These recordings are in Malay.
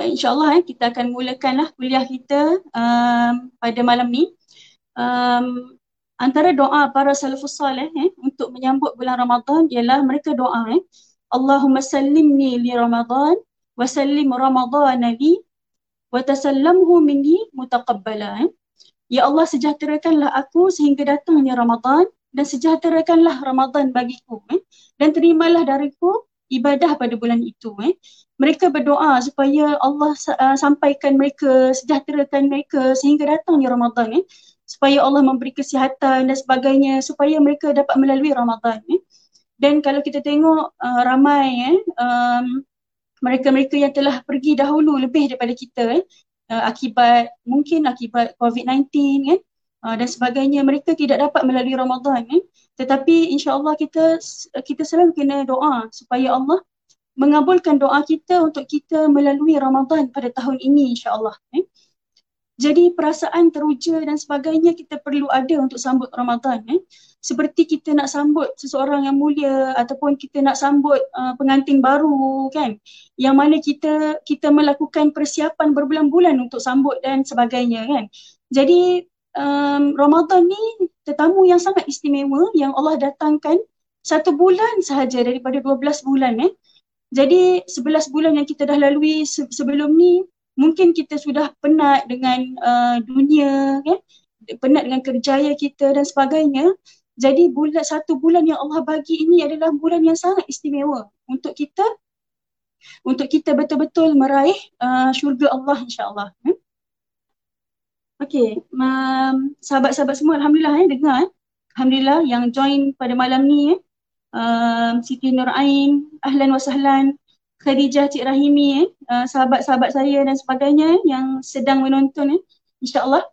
uh, insyaAllah eh, kita akan mulakanlah kuliah kita um, pada malam ni. Um, antara doa para salafus salih eh, untuk menyambut bulan Ramadan ialah mereka doa eh, Allahumma sallimni li Ramadan wa sallim Ramadan li wa tasallamhu minni mutaqabbala. Eh. Ya Allah sejahterakanlah aku sehingga datangnya Ramadan dan sejahterakanlah Ramadan bagiku eh, dan terimalah dariku ibadah pada bulan itu eh. Mereka berdoa supaya Allah uh, sampaikan mereka, sejahterakan mereka sehingga datangnya Ramadan eh. Supaya Allah memberi kesihatan dan sebagainya supaya mereka dapat melalui Ramadan eh. Dan kalau kita tengok uh, ramai eh, um, mereka-mereka yang telah pergi dahulu lebih daripada kita eh, uh, akibat mungkin akibat COVID-19 eh, uh, dan sebagainya mereka tidak dapat melalui Ramadan eh. tetapi insyaallah kita kita selalu kena doa supaya Allah mengabulkan doa kita untuk kita melalui Ramadan pada tahun ini insyaallah eh. jadi perasaan teruja dan sebagainya kita perlu ada untuk sambut Ramadan eh. seperti kita nak sambut seseorang yang mulia ataupun kita nak sambut uh, pengantin baru kan yang mana kita kita melakukan persiapan berbulan-bulan untuk sambut dan sebagainya kan jadi um, Ramadan ni tetamu yang sangat istimewa yang Allah datangkan satu bulan sahaja daripada 12 bulan eh. Jadi 11 bulan yang kita dah lalui se- sebelum ni mungkin kita sudah penat dengan uh, dunia eh. penat dengan kerjaya kita dan sebagainya. Jadi bulan satu bulan yang Allah bagi ini adalah bulan yang sangat istimewa untuk kita untuk kita betul-betul meraih uh, syurga Allah insya-Allah. Okay, um, sahabat-sahabat semua Alhamdulillah eh, dengar eh. Alhamdulillah yang join pada malam ni eh. Um, Siti Nur Ain, Ahlan wa Sahlan, Khadijah Cik Rahimi eh. Uh, sahabat-sahabat saya dan sebagainya eh, yang sedang menonton eh. InsyaAllah.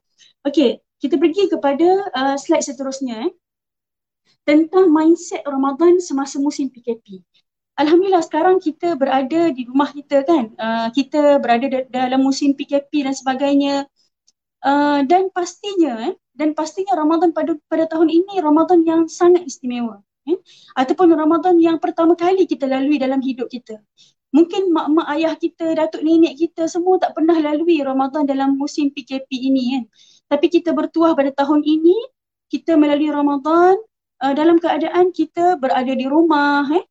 Okay, kita pergi kepada uh, slide seterusnya eh. Tentang mindset Ramadan semasa musim PKP. Alhamdulillah sekarang kita berada di rumah kita kan. Uh, kita berada dalam musim PKP dan sebagainya. Uh, dan pastinya eh, dan pastinya Ramadan pada pada tahun ini Ramadan yang sangat istimewa eh? ataupun Ramadan yang pertama kali kita lalui dalam hidup kita. Mungkin mak-mak ayah kita, datuk nenek kita semua tak pernah lalui Ramadan dalam musim PKP ini kan. Tapi kita bertuah pada tahun ini kita melalui Ramadan uh, dalam keadaan kita berada di rumah eh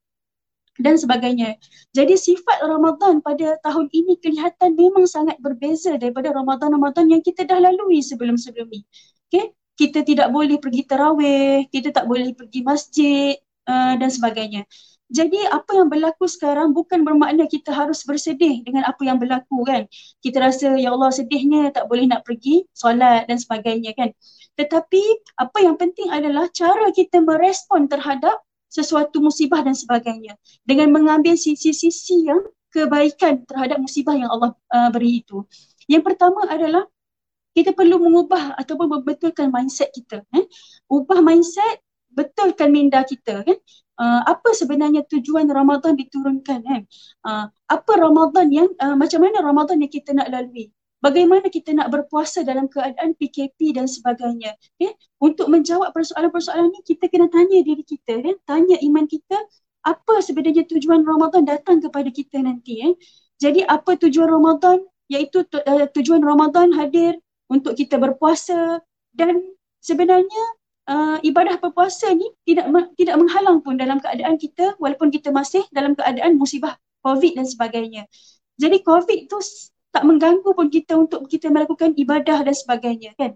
dan sebagainya. Jadi sifat Ramadan pada tahun ini kelihatan memang sangat berbeza daripada Ramadan-Ramadan yang kita dah lalui sebelum-sebelum ni. Okay? Kita tidak boleh pergi tarawih, kita tak boleh pergi masjid uh, dan sebagainya. Jadi apa yang berlaku sekarang bukan bermakna kita harus bersedih dengan apa yang berlaku kan. Kita rasa ya Allah sedihnya tak boleh nak pergi solat dan sebagainya kan. Tetapi apa yang penting adalah cara kita merespon terhadap sesuatu musibah dan sebagainya dengan mengambil sisi-sisi yang kebaikan terhadap musibah yang Allah uh, beri itu. Yang pertama adalah kita perlu mengubah ataupun membetulkan mindset kita. Eh? Ubah mindset, betulkan minda kita. Kan? Uh, apa sebenarnya tujuan Ramadan diturunkan? Eh? Uh, apa Ramadan yang, uh, macam mana Ramadan yang kita nak lalui? Bagaimana kita nak berpuasa dalam keadaan PKP dan sebagainya. Okay? Untuk menjawab persoalan-persoalan ni kita kena tanya diri kita, kan? tanya iman kita apa sebenarnya tujuan Ramadan datang kepada kita nanti. Eh? Jadi apa tujuan Ramadan? Iaitu tu, uh, tujuan Ramadan hadir untuk kita berpuasa dan sebenarnya uh, ibadah berpuasa ni tidak tidak menghalang pun dalam keadaan kita walaupun kita masih dalam keadaan musibah COVID dan sebagainya. Jadi COVID tu tak mengganggu pun kita untuk kita melakukan ibadah dan sebagainya kan.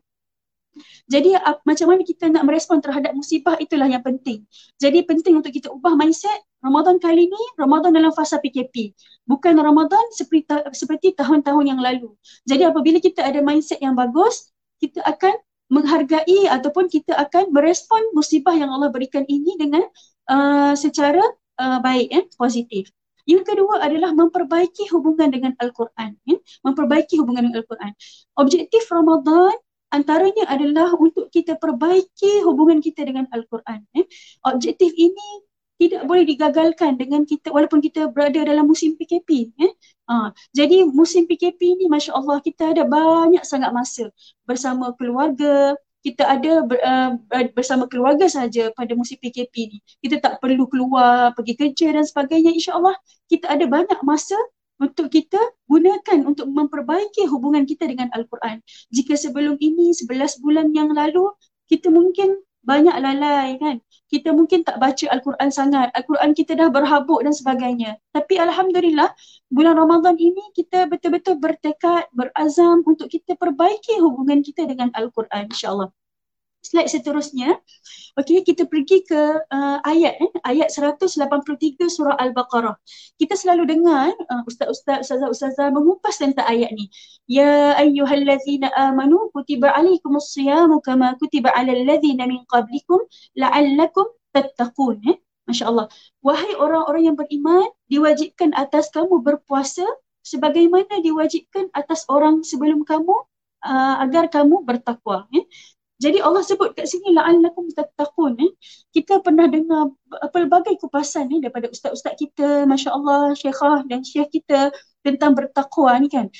Jadi uh, macam mana kita nak merespon terhadap musibah itulah yang penting. Jadi penting untuk kita ubah mindset Ramadan kali ni Ramadan dalam fasa PKP. Bukan Ramadan seperti seperti tahun-tahun yang lalu. Jadi apabila kita ada mindset yang bagus, kita akan menghargai ataupun kita akan merespon musibah yang Allah berikan ini dengan uh, secara uh, baik eh positif. Yang kedua adalah memperbaiki hubungan dengan Al-Quran. Ya? Memperbaiki hubungan dengan Al-Quran. Objektif Ramadan antaranya adalah untuk kita perbaiki hubungan kita dengan Al-Quran. Ya? Objektif ini tidak boleh digagalkan dengan kita walaupun kita berada dalam musim PKP. Ya? Ha, jadi musim PKP ni Masya Allah kita ada banyak sangat masa bersama keluarga, kita ada uh, bersama keluarga saja pada musim PKP ni. Kita tak perlu keluar, pergi kerja dan sebagainya. InsyaAllah kita ada banyak masa untuk kita gunakan untuk perbaiki hubungan kita dengan Al-Quran. Jika sebelum ini, 11 bulan yang lalu, kita mungkin banyak lalai kan. Kita mungkin tak baca Al-Quran sangat. Al-Quran kita dah berhabuk dan sebagainya. Tapi Alhamdulillah, bulan Ramadan ini kita betul-betul bertekad, berazam untuk kita perbaiki hubungan kita dengan Al-Quran insyaAllah slide seterusnya. Okey, kita pergi ke uh, ayat eh, ayat 183 surah Al-Baqarah. Kita selalu dengar uh, ustaz-ustaz, ustazah-ustazah mengupas tentang ayat ni. Ya ayyuhallazina amanu kutiba alaikumus siyamu kama kutiba alal ladzina min qablikum la'allakum tattaqun. Eh? Masya-Allah. Wahai orang-orang yang beriman, diwajibkan atas kamu berpuasa sebagaimana diwajibkan atas orang sebelum kamu uh, agar kamu bertakwa. Eh? Jadi Allah sebut kat sini la'allakum tattaqun eh. Kita pernah dengar pelbagai kupasan eh, daripada ustaz-ustaz kita, masya-Allah, syekhah dan syekh kita tentang bertakwa ni kan.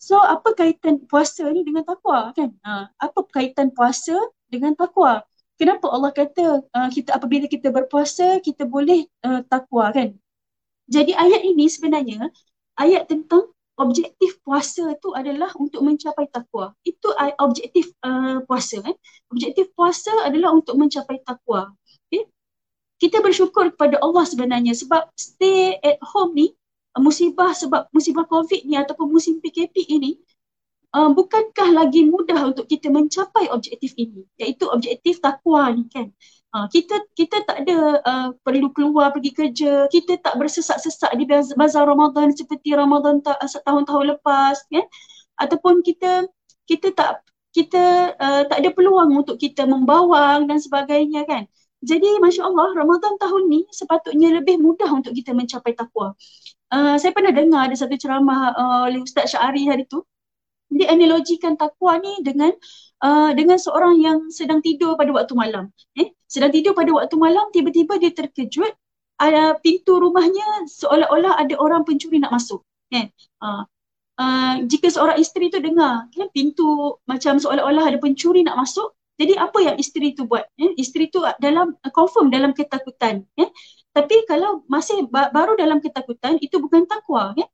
So apa kaitan puasa ni dengan takwa kan? Ha, apa kaitan puasa dengan takwa? Kenapa Allah kata uh, kita apabila kita berpuasa kita boleh uh, takwa kan? Jadi ayat ini sebenarnya ayat tentang objektif puasa tu adalah untuk mencapai takwa. Itu objektif uh, puasa kan. Objektif puasa adalah untuk mencapai takwa. Okay? Kita bersyukur kepada Allah sebenarnya sebab stay at home ni musibah sebab musibah COVID ni ataupun musim PKP ini uh, bukankah lagi mudah untuk kita mencapai objektif ini iaitu objektif takwa ni kan. Ha, kita kita tak ada uh, perlu keluar pergi kerja, kita tak bersesak-sesak di bazar Ramadan seperti Ramadan ta- tahun-tahun lepas kan ataupun kita kita tak kita uh, tak ada peluang untuk kita membawang dan sebagainya kan. Jadi masya-Allah Ramadan tahun ni sepatutnya lebih mudah untuk kita mencapai takwa. Uh, saya pernah dengar ada satu ceramah uh, oleh Ustaz Syari hari tu. Dia analogikan takwa ni dengan uh, dengan seorang yang sedang tidur pada waktu malam. Eh, sedang tidur pada waktu malam tiba-tiba dia terkejut ada pintu rumahnya seolah-olah ada orang pencuri nak masuk kan uh, uh, jika seorang isteri tu dengar kan pintu macam seolah-olah ada pencuri nak masuk jadi apa yang isteri tu buat eh? isteri tu dalam uh, confirm dalam ketakutan eh? tapi kalau masih ba- baru dalam ketakutan itu bukan takwa eh?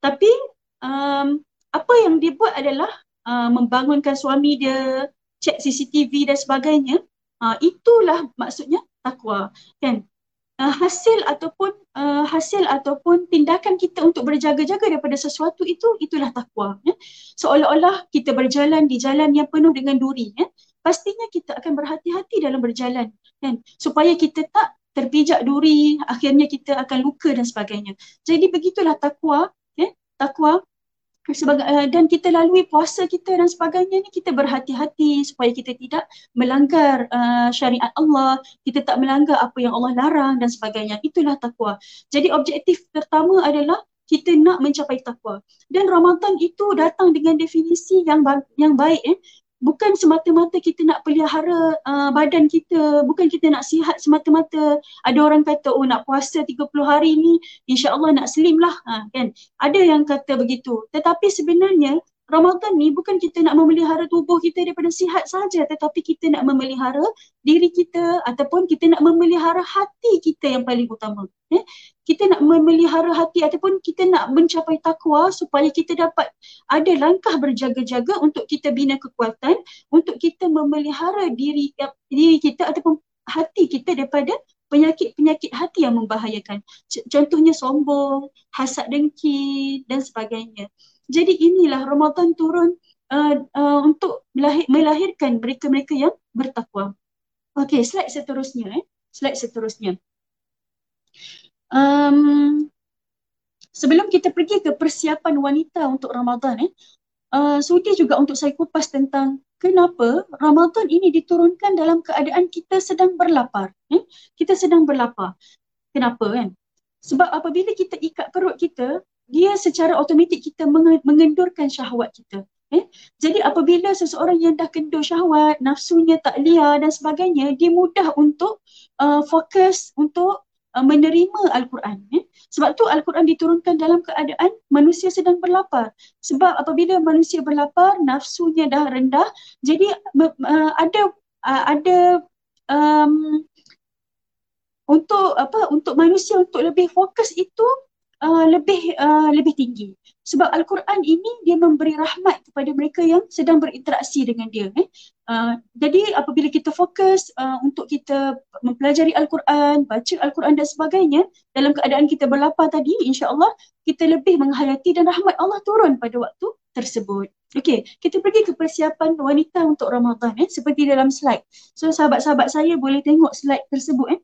tapi um, apa yang dia buat adalah uh, membangunkan suami dia cek CCTV dan sebagainya. Uh, itulah maksudnya takwa kan? Uh, hasil ataupun uh, hasil ataupun tindakan kita untuk berjaga-jaga daripada sesuatu itu itulah takwa ya. Seolah-olah kita berjalan di jalan yang penuh dengan duri ya. Pastinya kita akan berhati-hati dalam berjalan kan? Supaya kita tak terpijak duri akhirnya kita akan luka dan sebagainya. Jadi begitulah takwa ya. Takwa sebagai uh, dan kita lalui puasa kita dan sebagainya ni kita berhati-hati supaya kita tidak melanggar uh, syariat Allah, kita tak melanggar apa yang Allah larang dan sebagainya. Itulah takwa. Jadi objektif pertama adalah kita nak mencapai takwa. Dan Ramadan itu datang dengan definisi yang ba- yang baik eh bukan semata-mata kita nak pelihara uh, badan kita, bukan kita nak sihat semata-mata. Ada orang kata oh nak puasa 30 hari ni insya-Allah nak slim lah ha, kan. Ada yang kata begitu. Tetapi sebenarnya Ramadan ni bukan kita nak memelihara tubuh kita daripada sihat saja tetapi kita nak memelihara diri kita ataupun kita nak memelihara hati kita yang paling utama. Eh? Kita nak memelihara hati ataupun kita nak mencapai takwa supaya kita dapat ada langkah berjaga-jaga untuk kita bina kekuatan untuk kita memelihara diri diri kita ataupun hati kita daripada penyakit-penyakit hati yang membahayakan. Contohnya sombong, hasad dengki dan sebagainya. Jadi inilah Ramadan turun uh, uh, untuk melahir, melahirkan mereka-mereka yang bertakwa. Okey, slide seterusnya eh. Slide seterusnya. Um, sebelum kita pergi ke persiapan wanita untuk Ramadan eh, uh, sudi juga untuk saya kupas tentang kenapa Ramadan ini diturunkan dalam keadaan kita sedang berlapar. Eh? Kita sedang berlapar. Kenapa kan? Sebab apabila kita ikat perut kita, dia secara automatik kita mengendurkan syahwat kita. Eh? Jadi apabila seseorang yang dah kendur syahwat, nafsunya tak liar dan sebagainya, dia mudah untuk uh, fokus untuk uh, menerima Al-Quran. Eh? Sebab tu Al-Quran diturunkan dalam keadaan manusia sedang berlapar. Sebab apabila manusia berlapar, nafsunya dah rendah, jadi uh, ada uh, ada um, untuk apa untuk manusia untuk lebih fokus itu uh, lebih uh, lebih tinggi. Sebab Al-Quran ini dia memberi rahmat kepada mereka yang sedang berinteraksi dengan dia. Eh. Uh, jadi apabila kita fokus uh, untuk kita mempelajari Al-Quran, baca Al-Quran dan sebagainya, dalam keadaan kita berlapar tadi, insya-Allah kita lebih menghayati dan rahmat Allah turun pada waktu tersebut. Okey, kita pergi ke persiapan wanita untuk Ramadan eh seperti dalam slide. So sahabat-sahabat saya boleh tengok slide tersebut eh.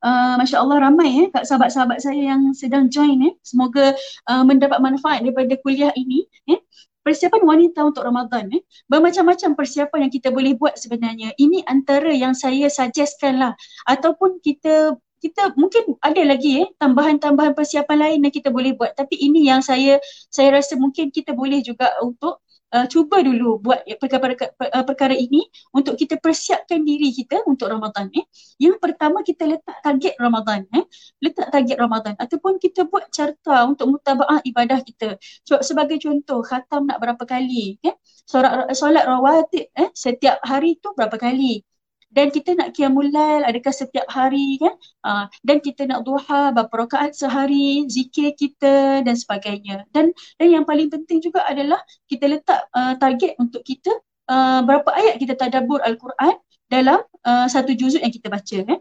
Uh, Masya Allah ramai eh kat sahabat-sahabat saya yang sedang join eh. Semoga uh, mendapat manfaat daripada kuliah ini eh. Persiapan wanita untuk Ramadan eh. Bermacam-macam persiapan yang kita boleh buat sebenarnya. Ini antara yang saya suggestkan lah. Ataupun kita kita mungkin ada lagi eh tambahan-tambahan persiapan lain yang kita boleh buat tapi ini yang saya saya rasa mungkin kita boleh juga untuk uh, cuba dulu buat perkara-perkara uh, perkara ini untuk kita persiapkan diri kita untuk Ramadan eh. Yang pertama kita letak target Ramadan eh. Letak target Ramadan ataupun kita buat carta untuk mutabaah ibadah kita. So, sebagai contoh khatam nak berapa kali eh. Solat solat rawatib eh setiap hari tu berapa kali dan kita nak qiyamul lail adakah setiap hari kan? Uh, dan kita nak duha berapa rakaat sehari zikir kita dan sebagainya. Dan dan yang paling penting juga adalah kita letak uh, target untuk kita uh, berapa ayat kita tadabbur al-Quran dalam uh, satu juzuk yang kita baca kan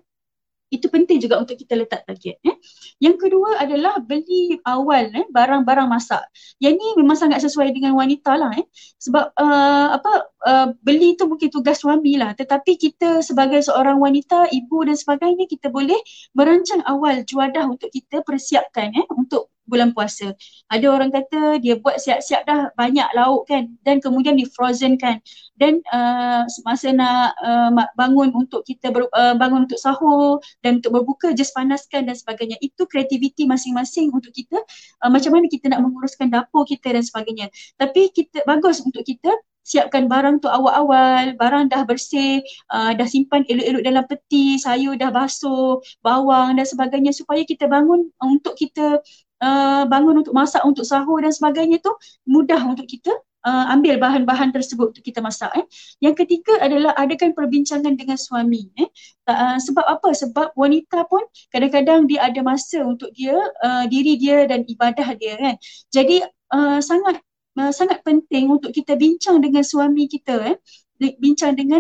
itu penting juga untuk kita letak target eh. Yang kedua adalah beli awal eh barang-barang masak. Yang ni memang sangat sesuai dengan wanita lah eh. Sebab uh, apa uh, beli tu mungkin tugas suami lah tetapi kita sebagai seorang wanita, ibu dan sebagainya kita boleh merancang awal juadah untuk kita persiapkan eh untuk bulan puasa. Ada orang kata dia buat siap-siap dah banyak lauk kan dan kemudian di frozen kan. Dan uh, semasa nak uh, bangun untuk kita ber, uh, bangun untuk sahur dan untuk berbuka just panaskan dan sebagainya. Itu kreativiti masing-masing untuk kita uh, macam mana kita nak menguruskan dapur kita dan sebagainya. Tapi kita bagus untuk kita siapkan barang tu awal-awal, barang dah bersih, uh, dah simpan elok-elok dalam peti, sayur dah basuh, bawang dan sebagainya supaya kita bangun untuk kita uh, bangun untuk masak untuk sahur dan sebagainya tu mudah untuk kita uh, ambil bahan-bahan tersebut untuk kita masak eh. Yang ketiga adalah adakan perbincangan dengan suami eh. Uh, sebab apa? Sebab wanita pun kadang-kadang dia ada masa untuk dia uh, diri dia dan ibadah dia kan. Jadi uh, sangat uh, sangat penting untuk kita bincang dengan suami kita eh. Bincang dengan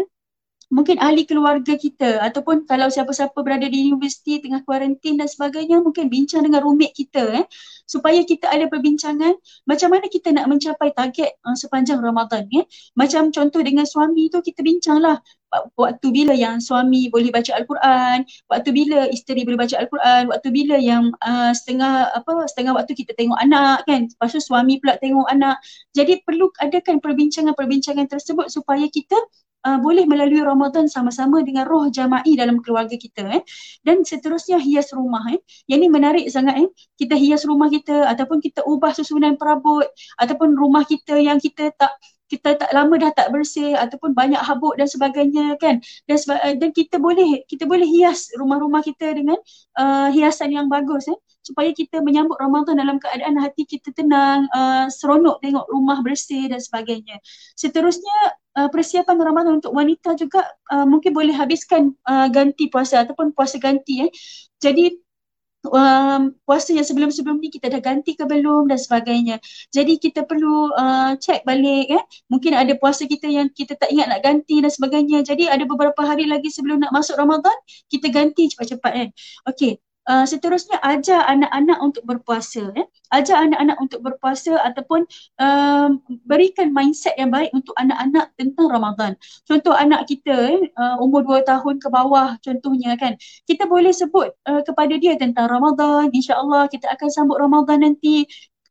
mungkin ahli keluarga kita ataupun kalau siapa-siapa berada di universiti tengah kuarantin dan sebagainya mungkin bincang dengan roommate kita eh supaya kita ada perbincangan macam mana kita nak mencapai target uh, sepanjang Ramadan eh. Macam contoh dengan suami tu kita bincanglah waktu bila yang suami boleh baca al-Quran waktu bila isteri boleh baca al-Quran waktu bila yang uh, setengah apa setengah waktu kita tengok anak kan. Lepas tu suami pula tengok anak. Jadi perlu adakan perbincangan-perbincangan tersebut supaya kita uh, boleh melalui Ramadan sama-sama dengan roh jama'i dalam keluarga kita eh. Dan seterusnya hias rumah eh. Yang ni menarik sangat eh. Kita hias rumah kita ataupun kita ubah susunan perabot ataupun rumah kita yang kita tak kita tak lama dah tak bersih ataupun banyak habuk dan sebagainya kan dan seba- dan kita boleh kita boleh hias rumah-rumah kita dengan uh, hiasan yang bagus eh supaya kita menyambut Ramadan dalam keadaan hati kita tenang uh, seronok tengok rumah bersih dan sebagainya seterusnya uh, persiapan Ramadan untuk wanita juga uh, mungkin boleh habiskan uh, ganti puasa ataupun puasa ganti eh. Jadi um, puasa yang sebelum-sebelum ni kita dah ganti ke belum dan sebagainya. Jadi kita perlu uh, check balik eh. Mungkin ada puasa kita yang kita tak ingat nak ganti dan sebagainya. Jadi ada beberapa hari lagi sebelum nak masuk Ramadan, kita ganti cepat-cepat kan. Okey. Uh, seterusnya ajar anak-anak untuk berpuasa eh. Ajar anak-anak untuk berpuasa ataupun uh, berikan mindset yang baik untuk anak-anak tentang Ramadan. Contoh anak kita eh, uh, umur 2 tahun ke bawah contohnya kan. Kita boleh sebut uh, kepada dia tentang Ramadan. InsyaAllah kita akan sambut Ramadan nanti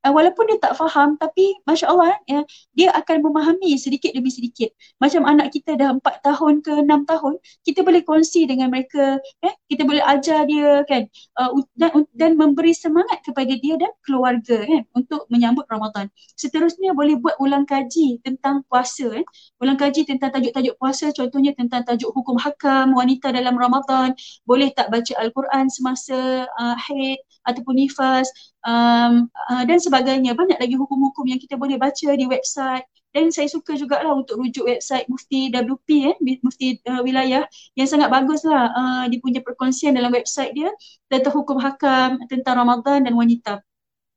uh, walaupun dia tak faham tapi Masya Allah ya, dia akan memahami sedikit demi sedikit. Macam anak kita dah empat tahun ke enam tahun, kita boleh kongsi dengan mereka, eh, kita boleh ajar dia kan uh, dan, dan memberi semangat kepada dia dan keluarga kan untuk menyambut Ramadan. Seterusnya boleh buat ulang kaji tentang puasa. Eh. Ulang kaji tentang tajuk-tajuk puasa contohnya tentang tajuk hukum hakam wanita dalam Ramadan. Boleh tak baca Al-Quran semasa uh, haid ataupun nifas um, uh, dan sebagainya. Banyak lagi hukum-hukum yang kita boleh baca di website dan saya suka jugalah untuk rujuk website Mufti WP eh, Mufti uh, Wilayah yang sangat bagus lah uh, dia punya perkongsian dalam website dia tentang hukum hakam tentang Ramadan dan wanita.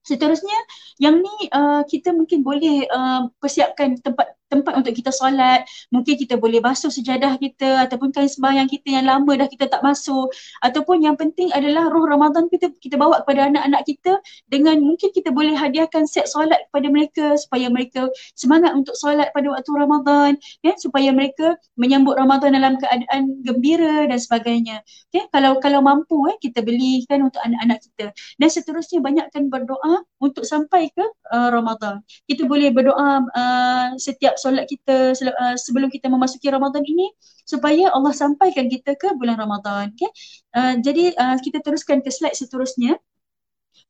Seterusnya yang ni uh, kita mungkin boleh uh, persiapkan tempat tempat untuk kita solat, mungkin kita boleh basuh sejadah kita ataupun kain sembahyang kita yang lama dah kita tak basuh ataupun yang penting adalah roh Ramadan kita kita bawa kepada anak-anak kita dengan mungkin kita boleh hadiahkan set solat kepada mereka supaya mereka semangat untuk solat pada waktu Ramadan ya supaya mereka menyambut Ramadan dalam keadaan gembira dan sebagainya. Okay? Kalau kalau mampu eh kita belikan untuk anak-anak kita. Dan seterusnya banyakkan berdoa untuk sampai ke uh, Ramadan. Kita boleh berdoa uh, setiap solat kita uh, sebelum kita memasuki Ramadan ini supaya Allah sampaikan kita ke bulan Ramadan. Okay? Uh, jadi uh, kita teruskan ke slide seterusnya.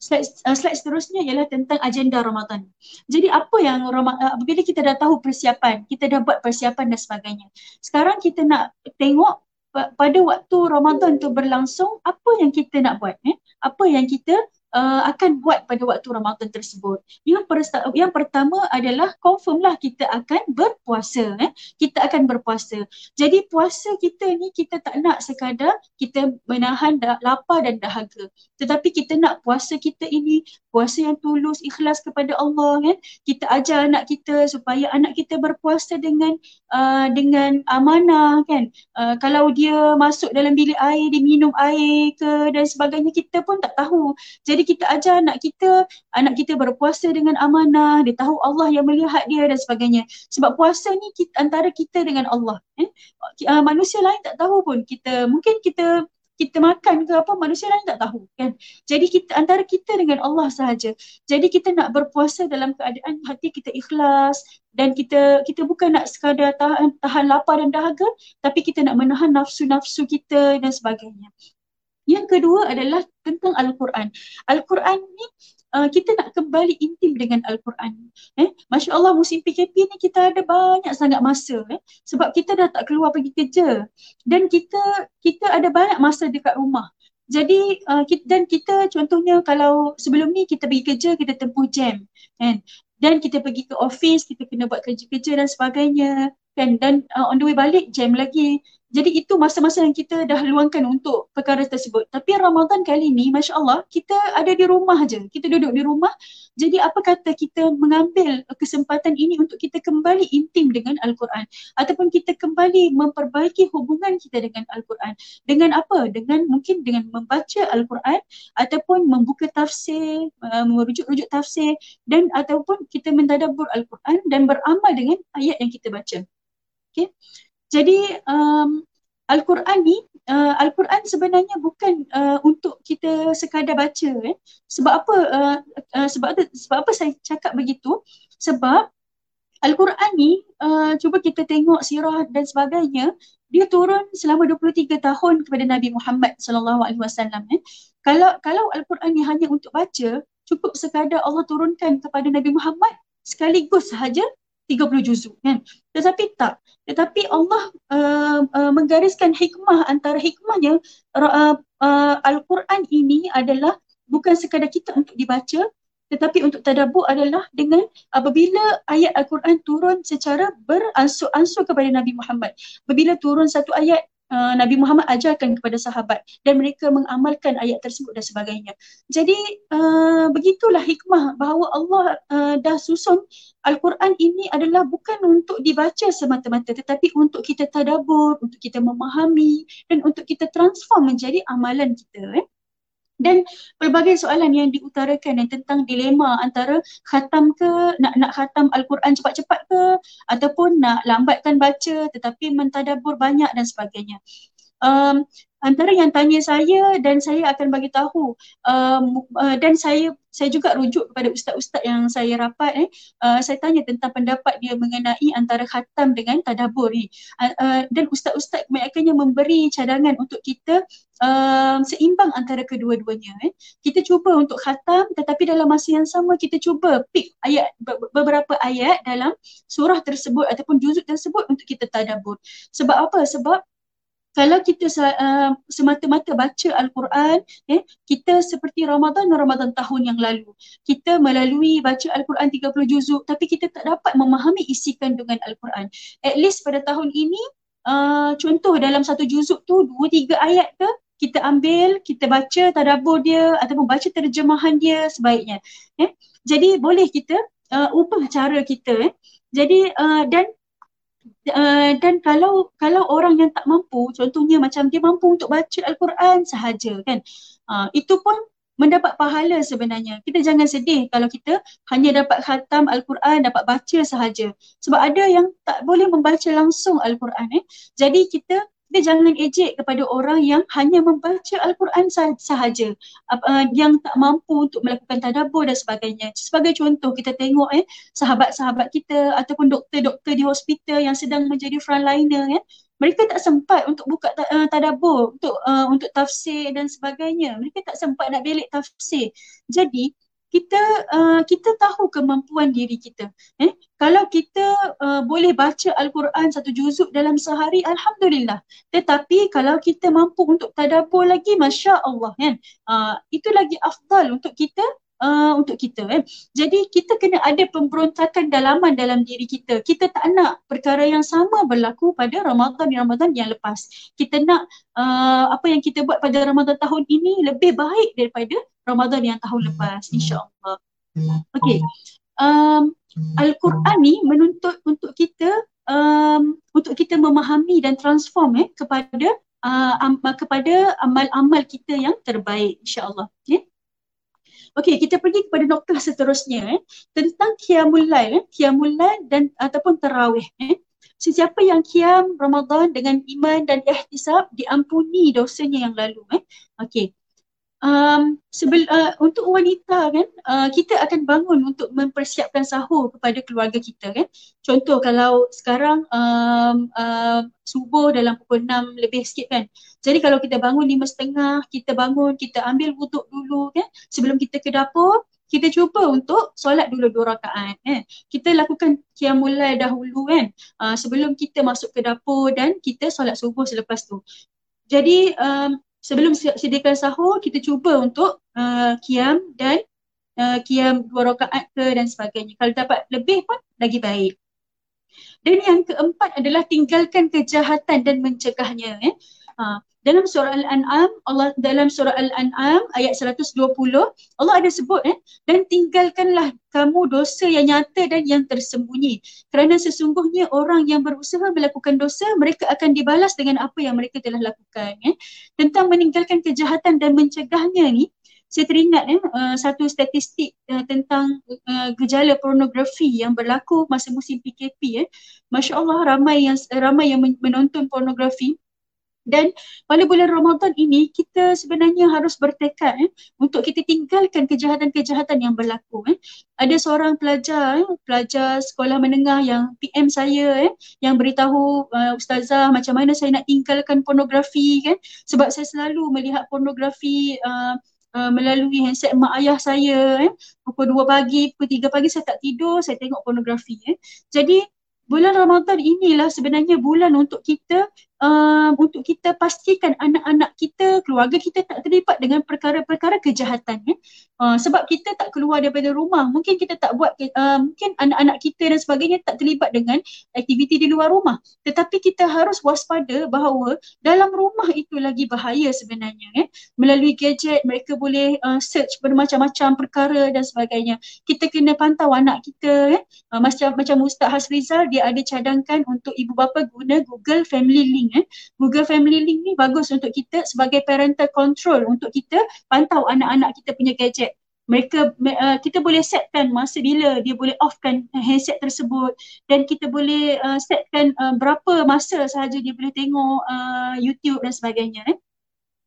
Slide, uh, slide seterusnya ialah tentang agenda Ramadan. Jadi apa yang uh, bila kita dah tahu persiapan, kita dah buat persiapan dan sebagainya. Sekarang kita nak tengok pada waktu Ramadan tu berlangsung apa yang kita nak buat eh? Apa yang kita uh, akan buat pada waktu Ramadan tersebut. Yang, persta- yang pertama adalah confirmlah kita akan berpuasa. Eh? Kita akan berpuasa. Jadi puasa kita ni kita tak nak sekadar kita menahan dah, lapar dan dahaga. Tetapi kita nak puasa kita ini puasa yang tulus, ikhlas kepada Allah. Kan? Kita ajar anak kita supaya anak kita berpuasa dengan uh, dengan amanah. kan. Uh, kalau dia masuk dalam bilik air, dia minum air ke dan sebagainya, kita pun tak tahu. Jadi jadi kita ajar anak kita, anak kita berpuasa dengan amanah, dia tahu Allah yang melihat dia dan sebagainya. Sebab puasa ni kita, antara kita dengan Allah. Eh? Uh, manusia lain tak tahu pun. Kita mungkin kita kita makan ke apa manusia lain tak tahu kan jadi kita antara kita dengan Allah sahaja jadi kita nak berpuasa dalam keadaan hati kita ikhlas dan kita kita bukan nak sekadar tahan tahan lapar dan dahaga tapi kita nak menahan nafsu-nafsu kita dan sebagainya yang kedua adalah tentang Al-Quran. Al-Quran ni uh, kita nak kembali intim dengan Al-Quran. Eh? Masya Allah musim PKP ni kita ada banyak sangat masa. Eh? Sebab kita dah tak keluar pergi kerja. Dan kita kita ada banyak masa dekat rumah. Jadi uh, kita, dan kita contohnya kalau sebelum ni kita pergi kerja kita tempuh jam. Kan? Dan kita pergi ke office, kita kena buat kerja-kerja dan sebagainya. Kan? Dan uh, on the way balik jam lagi. Jadi itu masa-masa yang kita dah luangkan untuk perkara tersebut. Tapi Ramadan kali ni, Masya Allah, kita ada di rumah aja. Kita duduk di rumah. Jadi apa kata kita mengambil kesempatan ini untuk kita kembali intim dengan Al-Quran. Ataupun kita kembali memperbaiki hubungan kita dengan Al-Quran. Dengan apa? Dengan mungkin dengan membaca Al-Quran ataupun membuka tafsir, uh, merujuk-rujuk tafsir dan ataupun kita mentadabur Al-Quran dan beramal dengan ayat yang kita baca. Okay. Jadi um, Al-Quran ni, uh, Al-Quran sebenarnya bukan uh, untuk kita sekadar baca. Eh. Sebab apa? Uh, uh, sebab, sebab apa saya cakap begitu? Sebab Al-Quran ni, uh, cuba kita tengok sirah dan sebagainya, dia turun selama 23 tahun kepada Nabi Muhammad sallallahu alaihi wasallam eh. Kalau kalau Al-Quran ni hanya untuk baca, cukup sekadar Allah turunkan kepada Nabi Muhammad sekaligus sahaja 30 juzuk kan? Tetapi tak. Tetapi Allah uh, uh, menggariskan hikmah antara hikmahnya uh, uh, al-Quran ini adalah bukan sekadar kita untuk dibaca tetapi untuk tadabbur adalah dengan apabila ayat al-Quran turun secara beransur-ansur kepada Nabi Muhammad. Apabila turun satu ayat uh, Nabi Muhammad ajarkan kepada sahabat dan mereka mengamalkan ayat tersebut dan sebagainya. Jadi uh, begitulah hikmah bahawa Allah uh, dah susun Al-Quran ini adalah bukan untuk dibaca semata-mata tetapi untuk kita tadabur, untuk kita memahami dan untuk kita transform menjadi amalan kita. Eh? Dan pelbagai soalan yang diutarakan yang tentang dilema antara khatam ke nak nak khatam al-Quran cepat-cepat ke ataupun nak lambatkan baca tetapi mentadabur banyak dan sebagainya. Um, antara yang tanya saya dan saya akan bagi tahu um, uh, dan saya saya juga rujuk kepada ustaz-ustaz yang saya rapat eh. Uh, saya tanya tentang pendapat dia mengenai antara khatam dengan tadabbur ni. Uh, uh, dan ustaz-ustaz kebanyakannya memberi cadangan untuk kita um, seimbang antara kedua-duanya eh. Kita cuba untuk khatam tetapi dalam masa yang sama kita cuba pick ayat beberapa ayat dalam surah tersebut ataupun juzuk tersebut untuk kita tadabbur sebab apa? Sebab kalau kita uh, semata-mata baca Al-Quran, eh, kita seperti Ramadan dan Ramadan tahun yang lalu. Kita melalui baca Al-Quran 30 juzuk tapi kita tak dapat memahami isi kandungan Al-Quran. At least pada tahun ini, uh, contoh dalam satu juzuk tu, dua tiga ayat ke, kita ambil, kita baca tadabur dia ataupun baca terjemahan dia sebaiknya. Eh. Jadi boleh kita uh, ubah cara kita. Eh. Jadi uh, dan Uh, dan kalau kalau orang yang tak mampu contohnya macam dia mampu untuk baca al-Quran sahaja kan? Uh, itu pun mendapat pahala sebenarnya. Kita jangan sedih kalau kita hanya dapat khatam al-Quran dapat baca sahaja. Sebab ada yang tak boleh membaca langsung al-Quran eh? Jadi kita kita jangan ejek kepada orang yang hanya membaca Al-Quran sah- sahaja uh, yang tak mampu untuk melakukan tadabbur dan sebagainya. Sebagai contoh kita tengok eh sahabat-sahabat kita ataupun doktor-doktor di hospital yang sedang menjadi frontliner eh mereka tak sempat untuk buka uh, tadabbur untuk uh, untuk tafsir dan sebagainya. Mereka tak sempat nak belik tafsir. Jadi kita uh, kita tahu kemampuan diri kita. Eh, kalau kita uh, boleh baca Al-Quran satu juzuk dalam sehari, alhamdulillah. Tetapi kalau kita mampu untuk tadabbur lagi, masya-Allah kan. Uh, itu lagi afdal untuk kita uh, untuk kita eh. Jadi kita kena ada pemberontakan dalaman dalam diri kita. Kita tak nak perkara yang sama berlaku pada Ramadan Ramadan yang lepas. Kita nak uh, apa yang kita buat pada Ramadan tahun ini lebih baik daripada Ramadan yang tahun lepas insya-Allah. Okey. Um, Al-Quran ni menuntut untuk kita um, untuk kita memahami dan transform eh kepada uh, um, kepada amal-amal kita yang terbaik insya-Allah. Okay. Okey, kita pergi kepada nokta seterusnya eh, tentang qiyamul lail, eh, lail dan ataupun tarawih eh. Sesiapa yang qiyam Ramadan dengan iman dan ihtisab diampuni dosanya yang lalu eh. Okey um, sebel, uh, untuk wanita kan uh, kita akan bangun untuk mempersiapkan sahur kepada keluarga kita kan. Contoh kalau sekarang um, uh, subuh dalam pukul 6 lebih sikit kan. Jadi kalau kita bangun lima setengah kita bangun kita ambil wuduk dulu kan. Sebelum kita ke dapur kita cuba untuk solat dulu dua rakaat eh. kita lakukan qiyamul dahulu kan. Uh, sebelum kita masuk ke dapur dan kita solat subuh selepas tu. Jadi um, sebelum sediakan sahur kita cuba untuk uh, kiam dan uh, kiam dua rakaat ke dan sebagainya. Kalau dapat lebih pun lagi baik. Dan yang keempat adalah tinggalkan kejahatan dan mencegahnya. Eh. Uh, dalam surah Al-An'am, Allah dalam surah Al-An'am ayat 120, Allah ada sebut eh, dan tinggalkanlah kamu dosa yang nyata dan yang tersembunyi. Kerana sesungguhnya orang yang berusaha melakukan dosa, mereka akan dibalas dengan apa yang mereka telah lakukan. Eh. Tentang meninggalkan kejahatan dan mencegahnya ni, saya teringat eh, uh, satu statistik uh, tentang uh, gejala pornografi yang berlaku masa musim PKP. Eh. Masya Allah ramai yang ramai yang menonton pornografi dan pada bulan Ramadan ini kita sebenarnya harus bertekad eh, untuk kita tinggalkan kejahatan-kejahatan yang berlaku. Eh. Ada seorang pelajar, eh, pelajar sekolah menengah yang PM saya eh, yang beritahu uh, ustazah macam mana saya nak tinggalkan pornografi kan sebab saya selalu melihat pornografi uh, Uh, melalui handset mak ayah saya eh. pukul 2 pagi, pukul 3 pagi saya tak tidur, saya tengok pornografi eh. jadi bulan Ramadan inilah sebenarnya bulan untuk kita uh, untuk kita pastikan anak-anak kita, keluarga kita tak terlibat dengan perkara-perkara kejahatan. Ya? Uh, sebab kita tak keluar daripada rumah, mungkin kita tak buat, uh, mungkin anak-anak kita dan sebagainya tak terlibat dengan aktiviti di luar rumah. Tetapi kita harus waspada bahawa dalam rumah itu lagi bahaya sebenarnya. Ya? Melalui gadget, mereka boleh uh, search bermacam-macam perkara dan sebagainya. Kita kena pantau anak kita. Ya? Uh, macam, macam Ustaz Hasrizal, dia ada cadangkan untuk ibu bapa guna Google Family Link eh. Google Family Link ni bagus untuk kita sebagai parental control untuk kita pantau anak-anak kita punya gadget. Mereka uh, kita boleh setkan masa bila dia boleh offkan handset tersebut dan kita boleh uh, setkan uh, berapa masa sahaja dia boleh tengok uh, YouTube dan sebagainya eh.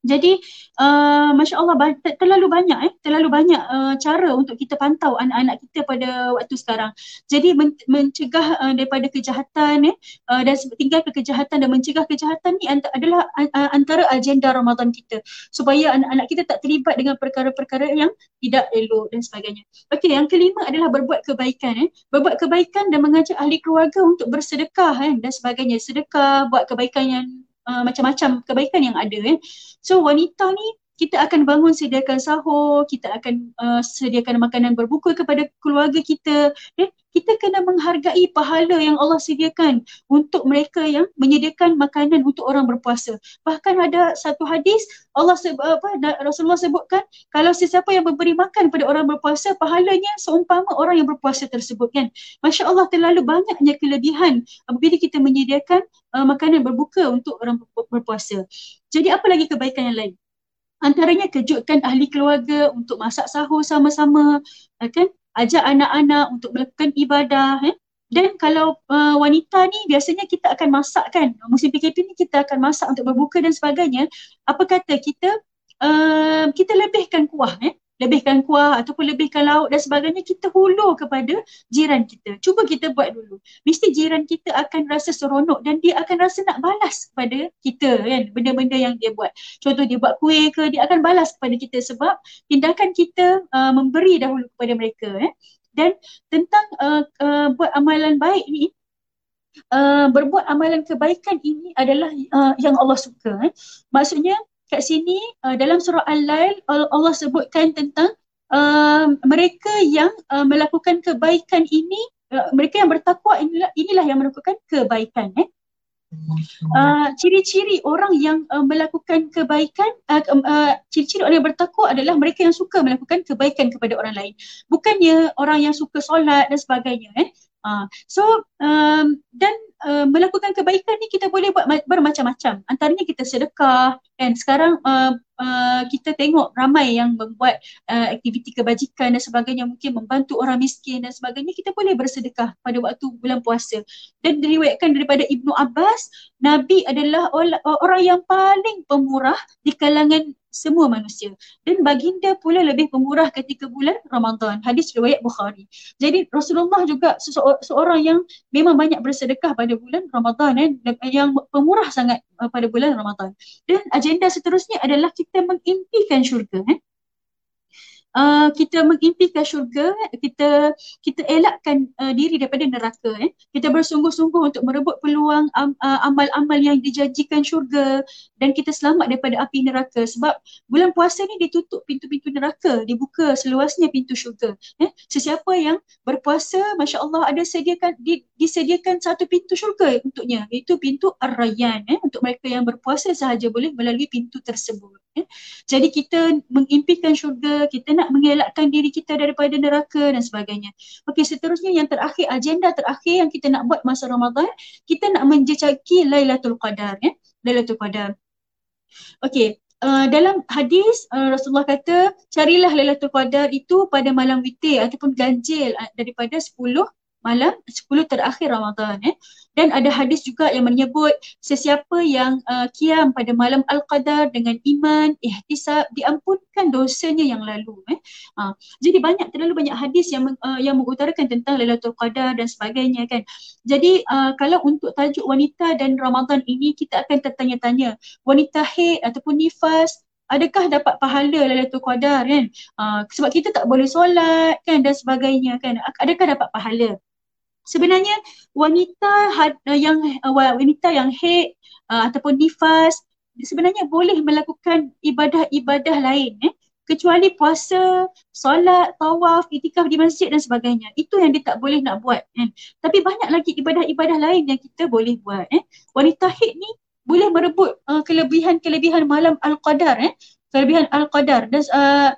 Jadi uh, Masya Allah terlalu banyak eh, terlalu banyak uh, cara untuk kita pantau anak-anak kita pada waktu sekarang. Jadi men- mencegah uh, daripada kejahatan eh, uh, dan tinggalkan kejahatan dan mencegah kejahatan ni ant- adalah uh, antara agenda Ramadan kita. Supaya anak-anak kita tak terlibat dengan perkara-perkara yang tidak elok dan sebagainya. Okey, yang kelima adalah berbuat kebaikan. Eh. Berbuat kebaikan dan mengajak ahli keluarga untuk bersedekah eh, dan sebagainya. Sedekah, buat kebaikan yang uh, macam-macam kebaikan yang ada eh. So wanita ni kita akan bangun sediakan sahur, kita akan uh, sediakan makanan berbuka kepada keluarga kita. Eh, kita kena menghargai pahala yang Allah sediakan untuk mereka yang menyediakan makanan untuk orang berpuasa. Bahkan ada satu hadis Allah apa Rasulullah sebutkan kalau sesiapa yang memberi makan kepada orang berpuasa pahalanya seumpama orang yang berpuasa tersebut kan. Masya-Allah terlalu banyaknya kelebihan apabila kita menyediakan uh, makanan berbuka untuk orang berpuasa. Jadi apa lagi kebaikan yang lain? Antaranya kejutkan ahli keluarga untuk masak sahur sama-sama uh, kan ajak anak-anak untuk melakukan ibadah eh. Dan kalau uh, wanita ni biasanya kita akan masak kan. Musim PKP ni kita akan masak untuk berbuka dan sebagainya. Apa kata kita uh, kita lebihkan kuah eh lebihkan kuah ataupun lebihkan lauk dan sebagainya kita hulur kepada jiran kita. Cuba kita buat dulu. Mesti jiran kita akan rasa seronok dan dia akan rasa nak balas kepada kita kan benda-benda yang dia buat. Contoh dia buat kuih ke dia akan balas kepada kita sebab tindakan kita uh, memberi dahulu kepada mereka eh. Dan tentang uh, uh, buat amalan baik ni Uh, berbuat amalan kebaikan ini adalah uh, yang Allah suka. Eh. Maksudnya kat sini uh, dalam surah Al-Lail Allah sebutkan tentang uh, mereka yang uh, melakukan kebaikan ini uh, mereka yang bertakwa inilah inilah yang melakukan kebaikan eh. Uh, ciri-ciri orang yang uh, melakukan kebaikan uh, uh, ciri-ciri orang yang bertakwa adalah mereka yang suka melakukan kebaikan kepada orang lain. Bukannya orang yang suka solat dan sebagainya eh. Uh, so um, dan uh, melakukan kebaikan ni kita boleh buat bermacam-macam. Antaranya kita sedekah dan sekarang uh, uh, kita tengok ramai yang membuat uh, aktiviti kebajikan dan sebagainya mungkin membantu orang miskin dan sebagainya kita boleh bersedekah pada waktu bulan puasa. Dan diriwayatkan daripada Ibnu Abbas, Nabi adalah orang yang paling pemurah di kalangan semua manusia. Dan baginda pula lebih pemurah ketika bulan Ramadan. Hadis riwayat Bukhari. Jadi Rasulullah juga seorang yang memang banyak bersedekah pada bulan Ramadan eh, yang pemurah sangat uh, pada bulan Ramadan. Dan agenda seterusnya adalah kita mengimpikan syurga eh uh, kita mengimpikan syurga, kita kita elakkan uh, diri daripada neraka. Eh. Kita bersungguh-sungguh untuk merebut peluang um, uh, amal-amal yang dijanjikan syurga dan kita selamat daripada api neraka. Sebab bulan puasa ni ditutup pintu-pintu neraka, dibuka seluasnya pintu syurga. Eh. Sesiapa yang berpuasa, Masya Allah ada sediakan, di, disediakan satu pintu syurga untuknya, iaitu pintu Ar-Rayyan. Eh. Untuk mereka yang berpuasa sahaja boleh melalui pintu tersebut. Jadi kita mengimpikan syurga, kita nak mengelakkan diri kita daripada neraka dan sebagainya. Okey, seterusnya yang terakhir, agenda terakhir yang kita nak buat masa Ramadan, kita nak menjejaki Lailatul Qadar. Ya? Lailatul Qadar. Okey, uh, dalam hadis uh, Rasulullah kata, carilah Lailatul Qadar itu pada malam witir ataupun ganjil uh, daripada 10 malam 10 terakhir Ramadan eh. Dan ada hadis juga yang menyebut sesiapa yang uh, kiam pada malam Al-Qadar dengan iman, ihtisab, diampunkan dosanya yang lalu eh. Uh, jadi banyak terlalu banyak hadis yang uh, yang mengutarakan tentang Lailatul Qadar dan sebagainya kan. Jadi uh, kalau untuk tajuk wanita dan Ramadan ini kita akan tertanya-tanya wanita haid ataupun nifas adakah dapat pahala Lailatul Qadar kan? Uh, sebab kita tak boleh solat kan dan sebagainya kan. Adakah dapat pahala? Sebenarnya wanita uh, yang uh, wanita yang haid uh, ataupun nifas sebenarnya boleh melakukan ibadah-ibadah lain eh kecuali puasa, solat, tawaf, itikaf di masjid dan sebagainya. Itu yang dia tak boleh nak buat. Eh. Tapi banyak lagi ibadah-ibadah lain yang kita boleh buat. Eh. Wanita haid ni boleh merebut uh, kelebihan-kelebihan malam Al-Qadar. Eh. Kelebihan Al-Qadar. Dan uh,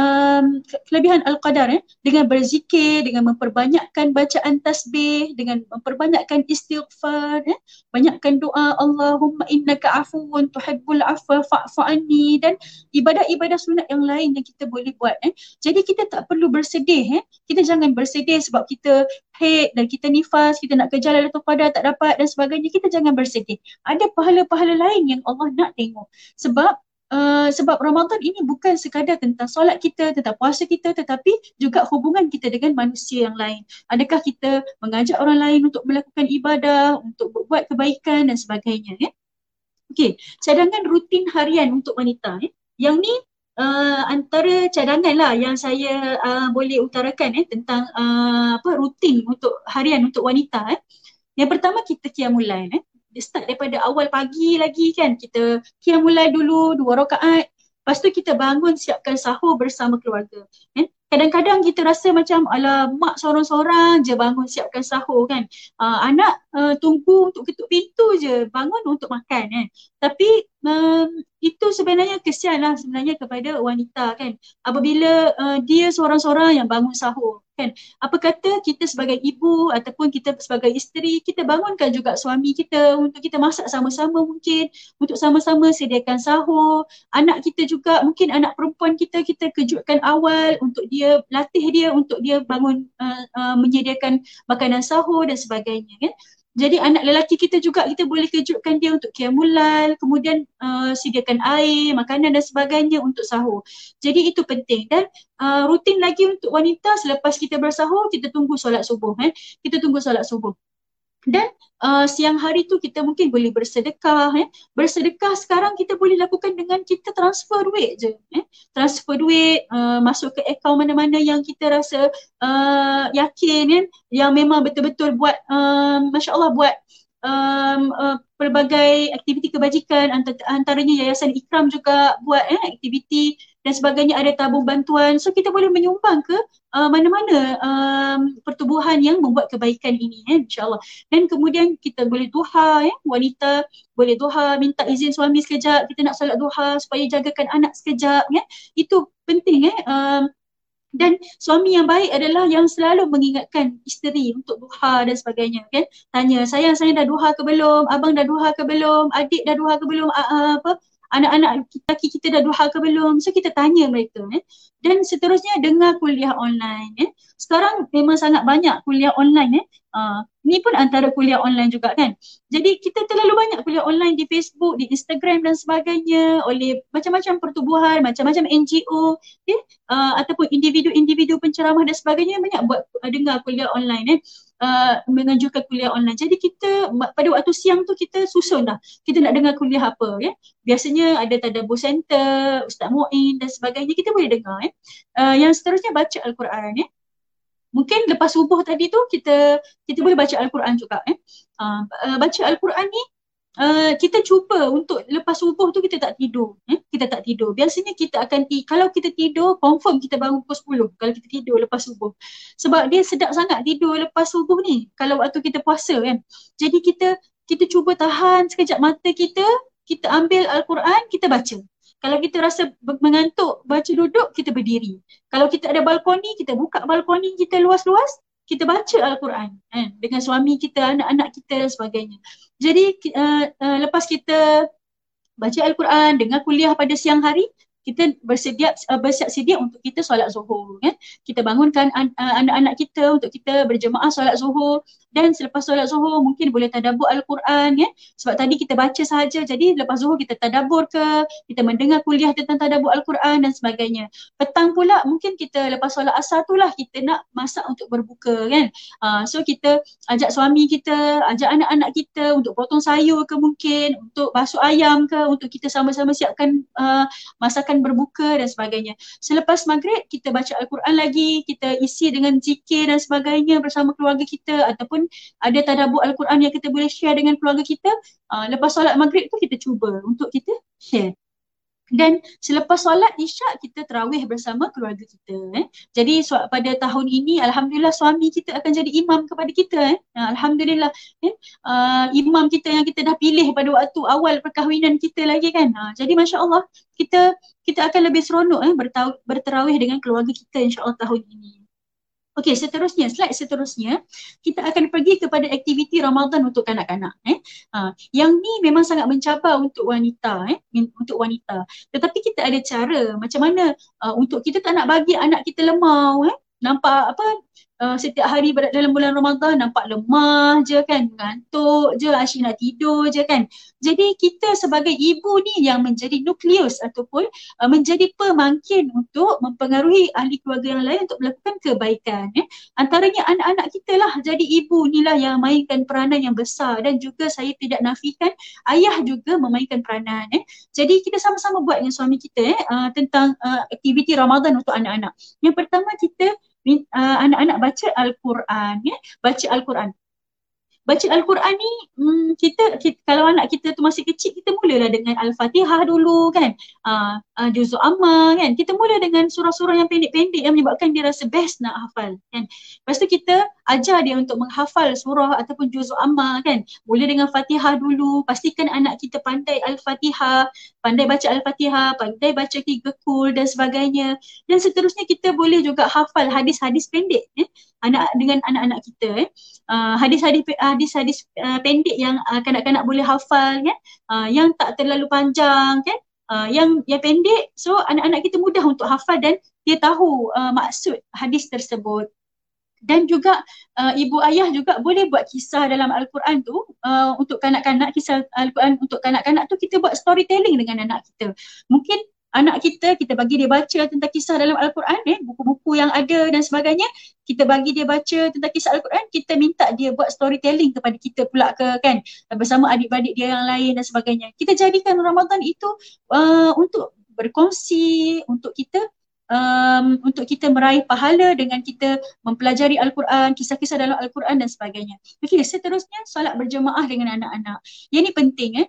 um, kelebihan Al-Qadar eh, dengan berzikir, dengan memperbanyakkan bacaan tasbih, dengan memperbanyakkan istighfar, eh, banyakkan doa Allahumma innaka afuun tuhibbul afwa fa'fu anni dan ibadah-ibadah sunat yang lain yang kita boleh buat. Eh. Jadi kita tak perlu bersedih. Eh. Kita jangan bersedih sebab kita haid dan kita nifas, kita nak kejar Lailatul Qadar tak dapat dan sebagainya. Kita jangan bersedih. Ada pahala-pahala lain yang Allah nak tengok. Sebab Uh, sebab Ramadan ini bukan sekadar tentang solat kita, tentang puasa kita tetapi juga hubungan kita dengan manusia yang lain. Adakah kita mengajak orang lain untuk melakukan ibadah, untuk buat kebaikan dan sebagainya. Ya? Okey, cadangan rutin harian untuk wanita. Ya? Yang ni uh, antara cadangan lah yang saya uh, boleh utarakan eh, tentang uh, apa rutin untuk harian untuk wanita. Eh. Yang pertama kita kiamulain. Eh start daripada awal pagi lagi kan. Kita kiam mulai dulu dua rakaat. Lepas tu kita bangun siapkan sahur bersama keluarga. Kan kadang-kadang kita rasa macam ala mak seorang-seorang je bangun siapkan sahur kan. Uh, anak uh, tunggu untuk ketuk pintu je bangun untuk makan kan. Tapi um, itu sebenarnya kesian lah sebenarnya kepada wanita kan. Apabila uh, dia seorang-seorang yang bangun sahur kan. Apa kata kita sebagai ibu ataupun kita sebagai isteri kita bangunkan juga suami kita untuk kita masak sama-sama mungkin untuk sama-sama sediakan sahur. Anak kita juga mungkin anak perempuan kita kita kejutkan awal untuk dia latih dia untuk dia bangun uh, uh, menyediakan makanan sahur dan sebagainya kan jadi anak lelaki kita juga kita boleh kejutkan dia untuk kiamulal, kemudian uh, sediakan air, makanan dan sebagainya untuk sahur. Jadi itu penting dan uh, rutin lagi untuk wanita selepas kita bersahur kita tunggu solat subuh eh. Kita tunggu solat subuh. Dan uh, siang hari tu kita mungkin boleh bersedekah. Eh. Bersedekah sekarang kita boleh lakukan dengan kita transfer duit je. Eh. Transfer duit uh, masuk ke akaun mana-mana yang kita rasa uh, yakin eh. yang memang betul-betul buat uh, Masya Allah buat um, uh, pelbagai aktiviti kebajikan antaranya Yayasan Ikram juga buat eh, aktiviti dan sebagainya ada tabung bantuan. So kita boleh menyumbang ke uh, mana-mana um, pertubuhan yang membuat kebaikan ini eh, insyaAllah. Dan kemudian kita boleh duha eh, wanita boleh duha minta izin suami sekejap kita nak solat duha supaya jagakan anak sekejap eh. itu penting eh um, dan suami yang baik adalah yang selalu mengingatkan isteri untuk duha dan sebagainya kan. Tanya sayang saya dah duha ke belum? Abang dah duha ke belum? Adik dah duha ke belum? Uh, apa anak-anak lelaki kita dah duha ke belum so kita tanya mereka eh. dan seterusnya dengar kuliah online eh. sekarang memang sangat banyak kuliah online eh. Uh, ni pun antara kuliah online juga kan jadi kita terlalu banyak kuliah online di Facebook, di Instagram dan sebagainya oleh macam-macam pertubuhan, macam-macam NGO eh. uh, ataupun individu-individu penceramah dan sebagainya banyak buat uh, dengar kuliah online eh uh, mengajukan kuliah online. Jadi kita pada waktu siang tu kita susun dah. Kita nak dengar kuliah apa ya. Biasanya ada tadabbur center, Ustaz Muin dan sebagainya kita boleh dengar ya. Uh, yang seterusnya baca Al-Quran ya. Mungkin lepas subuh tadi tu kita kita boleh baca Al-Quran juga eh. Uh, baca Al-Quran ni uh, kita cuba untuk lepas subuh tu kita tak tidur. Eh? Kita tak tidur. Biasanya kita akan, ti- kalau kita tidur, confirm kita bangun pukul 10 kalau kita tidur lepas subuh. Sebab dia sedap sangat tidur lepas subuh ni kalau waktu kita puasa kan. Jadi kita kita cuba tahan sekejap mata kita, kita ambil Al-Quran, kita baca. Kalau kita rasa mengantuk, baca duduk, kita berdiri. Kalau kita ada balkoni, kita buka balkoni kita luas-luas, kita baca Al-Quran eh, dengan suami kita, anak-anak kita dan sebagainya. Jadi uh, uh, lepas kita baca Al-Quran, dengar kuliah pada siang hari, kita bersedia uh, bersiap sedia untuk kita solat zuhur kan kita bangunkan an- uh, anak-anak kita untuk kita berjemaah solat zuhur. Dan selepas solat zuhur mungkin boleh tadabbur al-Quran ya. Sebab tadi kita baca sahaja. Jadi lepas zuhur kita tadabbur ke kita mendengar kuliah tentang tadabbur al-Quran dan sebagainya. Petang pula mungkin kita lepas solat asar tu lah kita nak masak untuk berbuka kan. Uh, so kita ajak suami kita ajak anak-anak kita untuk potong sayur ke mungkin untuk basuh ayam ke untuk kita sama-sama siapkan uh, masakan akan berbuka dan sebagainya. Selepas maghrib kita baca Al-Quran lagi, kita isi dengan zikir dan sebagainya bersama keluarga kita ataupun ada tadabbur Al-Quran yang kita boleh share dengan keluarga kita. Uh, lepas solat maghrib tu kita cuba untuk kita share dan selepas solat isyak kita terawih bersama keluarga kita eh. Jadi pada tahun ini alhamdulillah suami kita akan jadi imam kepada kita eh. Alhamdulillah eh. Uh, imam kita yang kita dah pilih pada waktu awal perkahwinan kita lagi kan. Uh, jadi masya-Allah kita kita akan lebih seronok eh berterawih dengan keluarga kita insya-Allah tahun ini. Okey, seterusnya, slide seterusnya, kita akan pergi kepada aktiviti Ramadan untuk kanak-kanak. Eh. Ha, yang ni memang sangat mencabar untuk wanita, eh, untuk wanita. Tetapi kita ada cara macam mana uh, untuk kita tak nak bagi anak kita lemah, eh. nampak apa uh, setiap hari berada dalam bulan Ramadan nampak lemah je kan, ngantuk je, asyik nak tidur je kan. Jadi kita sebagai ibu ni yang menjadi nukleus ataupun uh, menjadi pemangkin untuk mempengaruhi ahli keluarga yang lain untuk melakukan kebaikan. Eh. Antaranya anak-anak kita lah jadi ibu ni lah yang mainkan peranan yang besar dan juga saya tidak nafikan ayah juga memainkan peranan. Eh. Jadi kita sama-sama buat dengan suami kita eh, uh, tentang uh, aktiviti Ramadan untuk anak-anak. Yang pertama kita uh, anak-anak baca Al-Quran ya. Baca Al-Quran. Baca Al-Quran ni hmm, kita, kita kalau anak kita tu masih kecil kita mulalah dengan Al-Fatihah dulu kan. Uh, uh, Juzul Amma kan. Kita mula dengan surah-surah yang pendek-pendek yang menyebabkan dia rasa best nak hafal kan. Lepas tu kita ajar dia untuk menghafal surah ataupun Juzul Amma kan? Mula dengan Fatihah dulu. Pastikan anak kita pandai Al-Fatihah pandai baca Al-Fatihah pandai baca tiga kul dan sebagainya. Dan seterusnya kita boleh juga hafal hadis-hadis pendek eh? anak dengan anak-anak kita eh? uh, hadis-hadis hadis-hadis uh, pendek yang uh, kanak-kanak boleh hafal kan? Uh, yang tak terlalu panjang kan? Uh, yang yang pendek so anak-anak kita mudah untuk hafal dan dia tahu uh, maksud hadis tersebut dan juga uh, ibu ayah juga boleh buat kisah dalam al-Quran tu uh, untuk kanak-kanak kisah al-Quran untuk kanak-kanak tu kita buat storytelling dengan anak kita mungkin anak kita, kita bagi dia baca tentang kisah dalam Al-Quran, eh, buku-buku yang ada dan sebagainya, kita bagi dia baca tentang kisah Al-Quran, kita minta dia buat storytelling kepada kita pula ke kan, bersama adik-adik dia yang lain dan sebagainya. Kita jadikan Ramadan itu uh, untuk berkongsi, untuk kita um, untuk kita meraih pahala dengan kita mempelajari Al-Quran, kisah-kisah dalam Al-Quran dan sebagainya. Okey, seterusnya solat berjemaah dengan anak-anak. Yang ini penting eh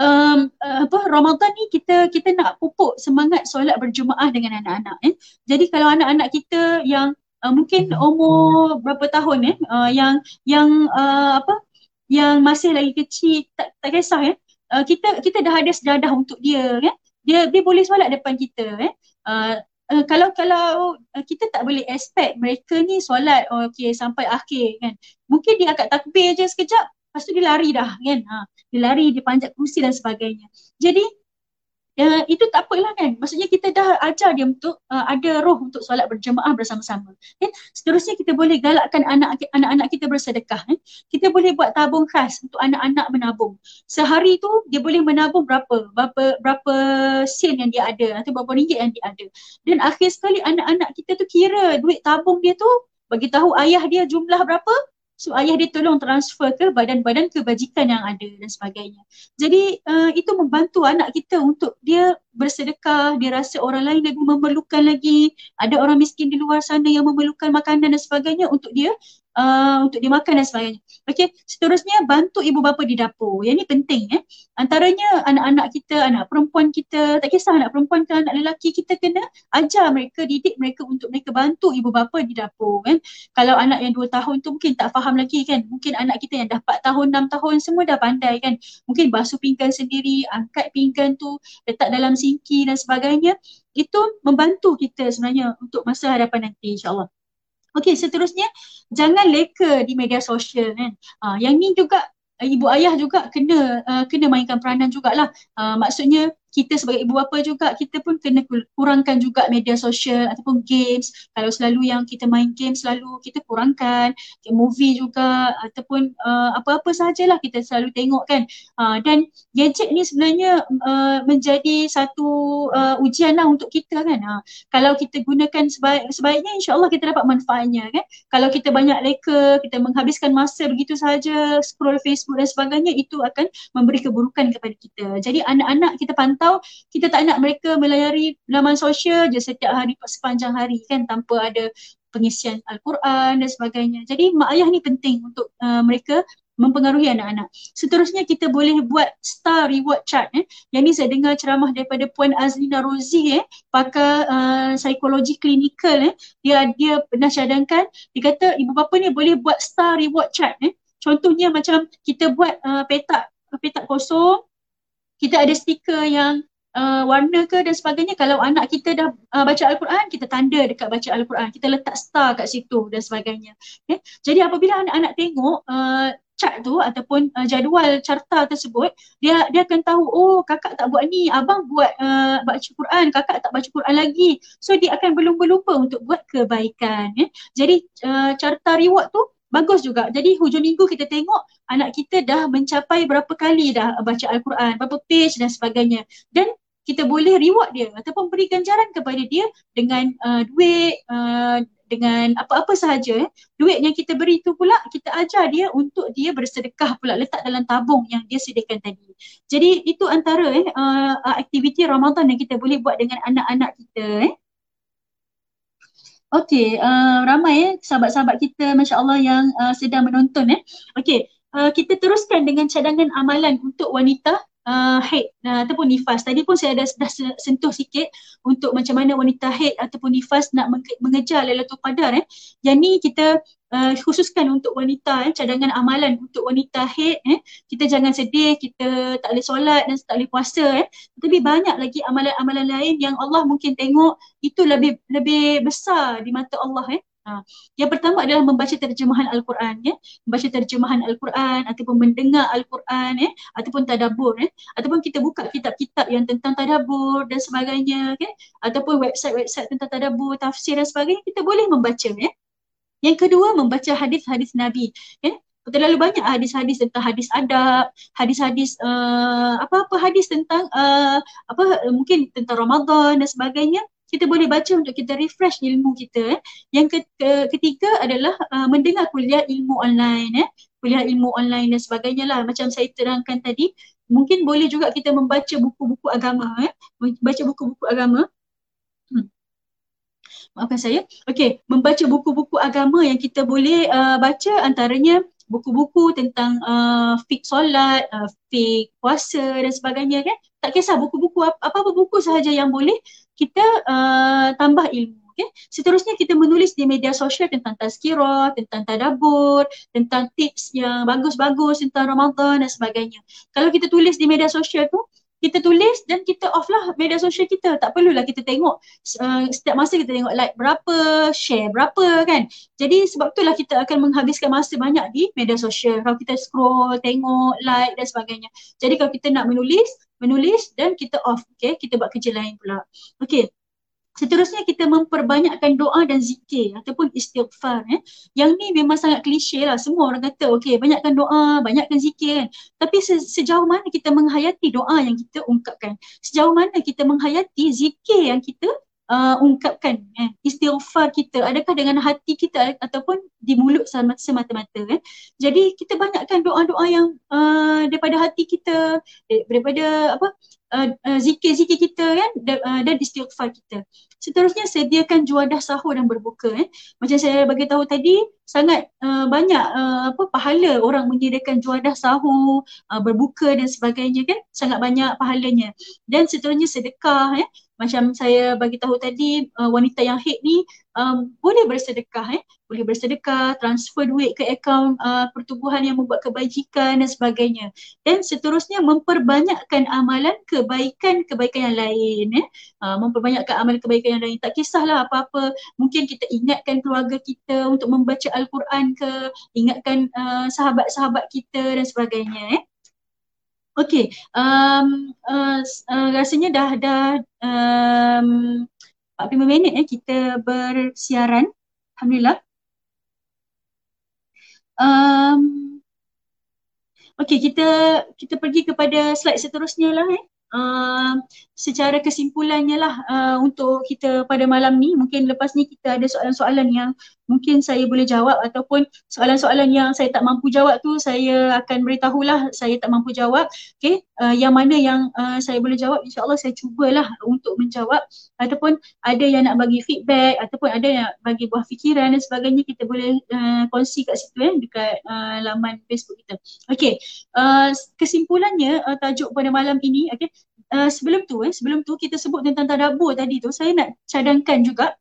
um, uh, apa Ramadan ni kita kita nak pupuk semangat solat berjemaah dengan anak-anak eh. Jadi kalau anak-anak kita yang uh, mungkin umur berapa tahun eh uh, yang yang uh, apa yang masih lagi kecil tak tak kisah eh. Uh, kita kita dah ada sejadah untuk dia kan. Dia dia boleh solat depan kita eh. Uh, Uh, kalau kalau uh, kita tak boleh expect mereka ni solat oh, okay, sampai akhir kan mungkin dia akan takbir je sekejap Lepas tu dia lari dah kan. Ha, dia lari, dia panjat kursi dan sebagainya. Jadi uh, itu tak apalah kan. Maksudnya kita dah ajar dia untuk uh, ada roh untuk solat berjemaah bersama-sama. Kan? Seterusnya kita boleh galakkan anak anak kita bersedekah. Kan? Kita boleh buat tabung khas untuk anak-anak menabung. Sehari tu dia boleh menabung berapa? Berapa berapa sen yang dia ada atau berapa ringgit yang dia ada. Dan akhir sekali anak-anak kita tu kira duit tabung dia tu bagi tahu ayah dia jumlah berapa So ayah dia tolong transfer ke badan-badan kebajikan yang ada dan sebagainya. Jadi uh, itu membantu anak kita untuk dia bersedekah, dia rasa orang lain lebih memerlukan lagi. Ada orang miskin di luar sana yang memerlukan makanan dan sebagainya untuk dia uh, untuk dimakan dan sebagainya. Okey, seterusnya bantu ibu bapa di dapur. Yang ini penting eh. Antaranya anak-anak kita, anak perempuan kita, tak kisah anak perempuan ke anak lelaki, kita kena ajar mereka, didik mereka untuk mereka bantu ibu bapa di dapur kan. Kalau anak yang dua tahun tu mungkin tak faham lagi kan. Mungkin anak kita yang dah 4 tahun, 6 tahun semua dah pandai kan. Mungkin basuh pinggan sendiri, angkat pinggan tu, letak dalam sinki dan sebagainya. Itu membantu kita sebenarnya untuk masa hadapan nanti insyaAllah. Okey, seterusnya jangan leka di media sosial kan. Uh, yang ni juga ibu ayah juga kena uh, kena mainkan peranan jugalah. Uh, maksudnya kita sebagai ibu bapa juga kita pun kena kurangkan juga media sosial ataupun games. Kalau selalu yang kita main game selalu kita kurangkan. Game movie juga ataupun uh, apa-apa sahajalah kita selalu tengok kan. Uh, dan gadget ni sebenarnya uh, menjadi satu uh, ujian lah untuk kita kan. Uh, kalau kita gunakan sebaik, sebaiknya insyaAllah kita dapat manfaatnya kan. Kalau kita banyak leka kita menghabiskan masa begitu sahaja scroll Facebook dan sebagainya itu akan memberi keburukan kepada kita. Jadi anak-anak kita pantau atau kita tak nak mereka melayari laman sosial je setiap hari sepanjang hari kan tanpa ada pengisian Al-Quran dan sebagainya. Jadi mak ayah ni penting untuk uh, mereka mempengaruhi anak-anak. Seterusnya kita boleh buat star reward chart eh. Yang ni saya dengar ceramah daripada Puan Azlina Rozi eh, pakar uh, psikologi klinikal eh. Dia dia pernah cadangkan, dia kata ibu bapa ni boleh buat star reward chart eh. Contohnya macam kita buat uh, petak petak kosong kita ada stiker yang uh, warna ke dan sebagainya. Kalau anak kita dah uh, baca Al-Quran kita tanda dekat baca Al-Quran. Kita letak star kat situ dan sebagainya. Okay? jadi apabila anak-anak tengok uh, chart tu ataupun uh, jadual carta tersebut dia dia akan tahu oh kakak tak buat ni abang buat uh, baca Quran kakak tak baca Quran lagi. So dia akan berlumba-lumba untuk buat kebaikan. Eh. jadi uh, carta reward tu bagus juga. Jadi hujung minggu kita tengok anak kita dah mencapai berapa kali dah baca Al-Quran, berapa page dan sebagainya. Dan kita boleh reward dia ataupun beri ganjaran kepada dia dengan uh, duit, uh, dengan apa-apa sahaja. Eh. Duit yang kita beri tu pula kita ajar dia untuk dia bersedekah pula letak dalam tabung yang dia sediakan tadi. Jadi itu antara eh, uh, aktiviti Ramadan yang kita boleh buat dengan anak-anak kita. Eh. Okey, uh, ramai eh sahabat-sahabat kita masya-Allah yang uh, sedang menonton eh. Okey, uh, kita teruskan dengan cadangan amalan untuk wanita uh, haid uh, ataupun nifas. Tadi pun saya dah, dah sentuh sikit untuk macam mana wanita haid ataupun nifas nak mengejar Lailatul Qadar eh. Yang ni kita uh, khususkan untuk wanita eh, cadangan amalan untuk wanita haid eh. Kita jangan sedih, kita tak boleh solat dan tak boleh puasa eh. Tapi banyak lagi amalan-amalan lain yang Allah mungkin tengok itu lebih lebih besar di mata Allah eh. Ha. Yang pertama adalah membaca terjemahan Al-Quran ya. Membaca terjemahan Al-Quran ataupun mendengar Al-Quran ya ataupun tadabbur ya. Ataupun kita buka kitab-kitab yang tentang tadabbur dan sebagainya ya. Ataupun website-website tentang tadabbur, tafsir dan sebagainya kita boleh membaca ya. Yang kedua membaca hadis-hadis Nabi ya. Terlalu banyak hadis-hadis tentang hadis adab, hadis-hadis uh, apa-apa hadis tentang uh, apa mungkin tentang Ramadan dan sebagainya kita boleh baca untuk kita refresh ilmu kita. Eh. Yang ketiga adalah uh, mendengar kuliah ilmu online. Eh. Kuliah ilmu online dan sebagainya lah. Macam saya terangkan tadi, mungkin boleh juga kita membaca buku-buku agama. Eh. Baca buku-buku agama. Hmm. Maafkan saya. Okey, membaca buku-buku agama yang kita boleh uh, baca antaranya buku-buku tentang uh, fik solat, uh, fik puasa dan sebagainya kan. Tak kisah buku-buku apa-apa buku sahaja yang boleh kita uh, tambah ilmu. Okay. Seterusnya kita menulis di media sosial tentang tazkirah, tentang tadabur, tentang tips yang bagus-bagus tentang Ramadan dan sebagainya. Kalau kita tulis di media sosial tu, kita tulis dan kita off lah media sosial kita. Tak perlulah kita tengok uh, setiap masa kita tengok like berapa, share berapa kan. Jadi sebab itulah kita akan menghabiskan masa banyak di media sosial. Kalau kita scroll, tengok, like dan sebagainya. Jadi kalau kita nak menulis, menulis dan kita off, okay, kita buat kerja lain pula. Okay, Seterusnya kita memperbanyakkan doa dan zikir ataupun istighfar. Eh. Yang ni memang sangat klise lah. Semua orang kata okay banyakkan doa, banyakkan zikir kan. Tapi se- sejauh mana kita menghayati doa yang kita ungkapkan. Sejauh mana kita menghayati zikir yang kita uh, ungkapkan eh, istighfar kita adakah dengan hati kita ataupun di mulut semata-mata kan jadi kita banyakkan doa-doa yang uh, daripada hati kita daripada apa uh, uh, zikir-zikir kita kan dan, uh, dan istighfar kita. Seterusnya sediakan juadah sahur dan berbuka eh. macam saya bagi tahu tadi sangat uh, banyak uh, apa pahala orang menyediakan juadah sahur uh, berbuka dan sebagainya kan. Sangat banyak pahalanya. Dan seterusnya sedekah eh macam saya bagi tahu tadi uh, wanita yang haid ni um, boleh bersedekah eh. Boleh bersedekah transfer duit ke akaun uh, pertubuhan yang membuat kebajikan dan sebagainya. Dan seterusnya memperbanyakkan amalan kebaikan-kebaikan yang lain eh. Uh, memperbanyakkan amalan kebaikan yang lain. Tak kisahlah apa-apa. Mungkin kita ingatkan keluarga kita untuk membaca al-Quran ke ingatkan uh, sahabat-sahabat kita dan sebagainya eh Okey, um, uh, uh, rasanya dah dah um, 45 minit eh kita bersiaran. Alhamdulillah. Um, Okey, kita kita pergi kepada slide seterusnya lah eh. Uh, secara kesimpulannya lah uh, untuk kita pada malam ni mungkin lepas ni kita ada soalan-soalan yang mungkin saya boleh jawab ataupun soalan-soalan yang saya tak mampu jawab tu saya akan beritahulah saya tak mampu jawab. Okay uh, yang mana yang uh, saya boleh jawab insyaAllah saya cubalah untuk menjawab. Ataupun ada yang nak bagi feedback ataupun ada yang bagi buah fikiran dan sebagainya kita boleh uh, kongsi kat situ eh dekat uh, laman Facebook kita. Okay uh, kesimpulannya uh, tajuk pada malam ini okay uh, sebelum tu eh sebelum tu kita sebut tentang tadabbur tadi tu saya nak cadangkan juga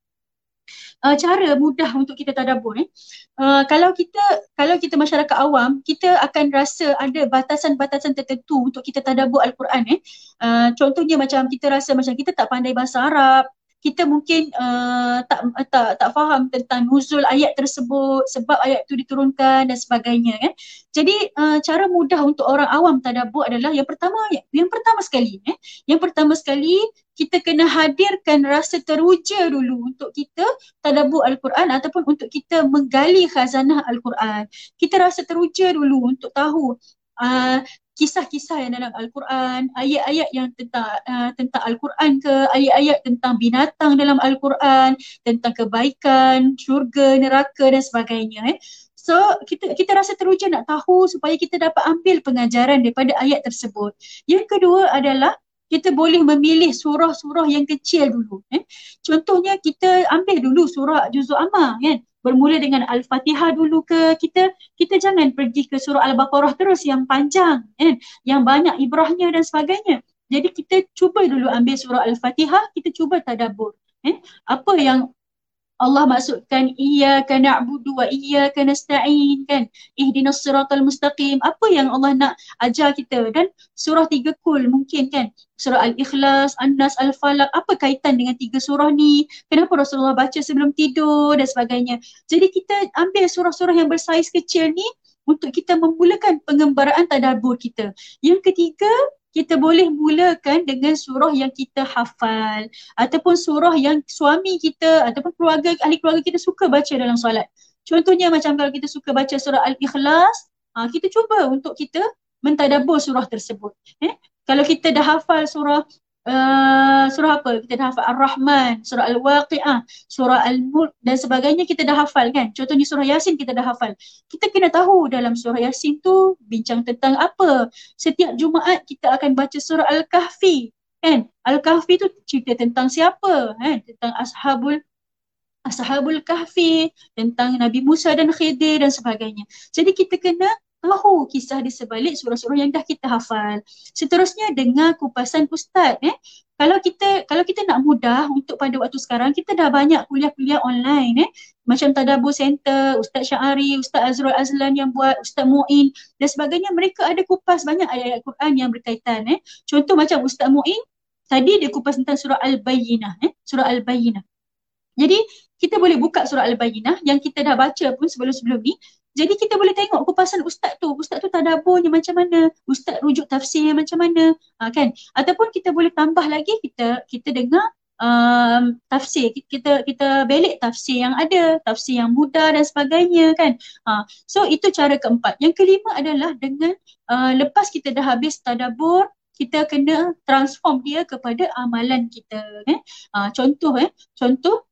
uh, cara mudah untuk kita tadabbur eh. Uh, kalau kita kalau kita masyarakat awam, kita akan rasa ada batasan-batasan tertentu untuk kita tadabbur al-Quran eh. Uh, contohnya macam kita rasa macam kita tak pandai bahasa Arab, kita mungkin uh, tak tak tak faham tentang nuzul ayat tersebut sebab ayat itu diturunkan dan sebagainya kan. Jadi uh, cara mudah untuk orang awam tadabbur adalah yang pertama yang pertama sekali eh yang pertama sekali kita kena hadirkan rasa teruja dulu untuk kita tadabbur al-Quran ataupun untuk kita menggali khazanah al-Quran. Kita rasa teruja dulu untuk tahu uh, kisah-kisah yang dalam Al-Quran, ayat-ayat yang tentang uh, tentang Al-Quran ke, ayat-ayat tentang binatang dalam Al-Quran, tentang kebaikan, syurga, neraka dan sebagainya. Eh. So kita kita rasa teruja nak tahu supaya kita dapat ambil pengajaran daripada ayat tersebut. Yang kedua adalah kita boleh memilih surah-surah yang kecil dulu. Eh. Contohnya kita ambil dulu surah Juzul Amma kan. Bermula dengan Al-Fatihah dulu ke kita kita jangan pergi ke surah Al-Baqarah terus yang panjang kan. Yang banyak ibrahnya dan sebagainya. Jadi kita cuba dulu ambil surah Al-Fatihah, kita cuba tadabbur. Eh, apa yang Allah maksudkan iyyaka na'budu wa iyyaka nasta'in kan? Ihdinas siratal mustaqim. Apa yang Allah nak ajar kita? Dan surah tiga kul mungkin kan? Surah al-ikhlas an-nas al-falaq. Apa kaitan dengan tiga surah ni? Kenapa Rasulullah baca sebelum tidur dan sebagainya? Jadi kita ambil surah-surah yang bersaiz kecil ni untuk kita memulakan pengembaraan tadabbur kita yang ketiga kita boleh mulakan dengan surah yang kita hafal ataupun surah yang suami kita ataupun keluarga ahli keluarga kita suka baca dalam solat. Contohnya macam kalau kita suka baca surah Al-Ikhlas, ha, kita cuba untuk kita mentadabbur surah tersebut. Eh? Kalau kita dah hafal surah uh, surah apa? Kita dah hafal Ar-Rahman, surah Al-Waqi'ah, surah Al-Mulk dan sebagainya kita dah hafal kan. Contohnya surah Yasin kita dah hafal. Kita kena tahu dalam surah Yasin tu bincang tentang apa. Setiap Jumaat kita akan baca surah Al-Kahfi kan. Al-Kahfi tu cerita tentang siapa kan? Tentang Ashabul Ashabul Kahfi, tentang Nabi Musa dan Khidir dan sebagainya. Jadi kita kena tahu kisah di sebalik surah-surah yang dah kita hafal. Seterusnya dengar kupasan ustaz eh. Kalau kita kalau kita nak mudah untuk pada waktu sekarang kita dah banyak kuliah-kuliah online eh. Macam Tadabbur Center, Ustaz Syahari, Ustaz Azrul Azlan yang buat, Ustaz Muin dan sebagainya mereka ada kupas banyak ayat-ayat Quran yang berkaitan eh. Contoh macam Ustaz Muin tadi dia kupas tentang surah Al-Bayyinah eh, surah Al-Bayyinah. Jadi kita boleh buka surah Al-Bayyinah yang kita dah baca pun sebelum-sebelum ni jadi kita boleh tengok kupasan ustaz tu, ustaz tu tadaburnya macam mana, ustaz rujuk tafsir macam mana, ha, kan? Ataupun kita boleh tambah lagi kita kita dengar um, tafsir, kita kita belik tafsir yang ada, tafsir yang mudah dan sebagainya kan. Ha, so itu cara keempat. Yang kelima adalah dengan uh, lepas kita dah habis tadabur, kita kena transform dia kepada amalan kita. Eh? Ha, contoh eh, contoh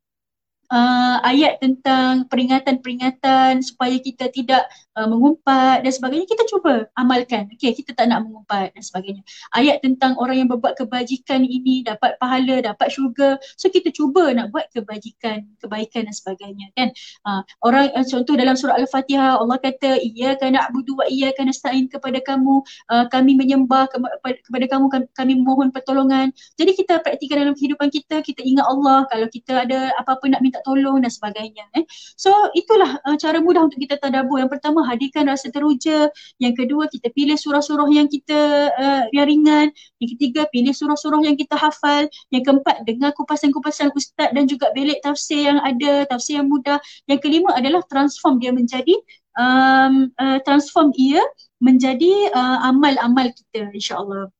uh, ayat tentang peringatan-peringatan supaya kita tidak uh, mengumpat dan sebagainya kita cuba amalkan. Okey, kita tak nak mengumpat dan sebagainya. Ayat tentang orang yang berbuat kebajikan ini dapat pahala, dapat syurga. So kita cuba nak buat kebajikan, kebaikan dan sebagainya kan. Uh, orang uh, contoh dalam surah Al-Fatihah Allah kata iyyaka na'budu wa iyyaka nasta'in kepada kamu uh, kami menyembah ke- kepada kamu kami mohon pertolongan. Jadi kita praktikkan dalam kehidupan kita, kita ingat Allah kalau kita ada apa-apa nak minta tolong dan sebagainya. Eh. So itulah uh, cara mudah untuk kita tadabur. Yang pertama hadirkan rasa teruja. Yang kedua kita pilih surah-surah yang kita uh, yang ringan. Yang ketiga pilih surah-surah yang kita hafal. Yang keempat dengar kupasan-kupasan ustaz dan juga belik tafsir yang ada, tafsir yang mudah. Yang kelima adalah transform dia menjadi um, uh, transform ia menjadi uh, amal-amal kita insya-Allah.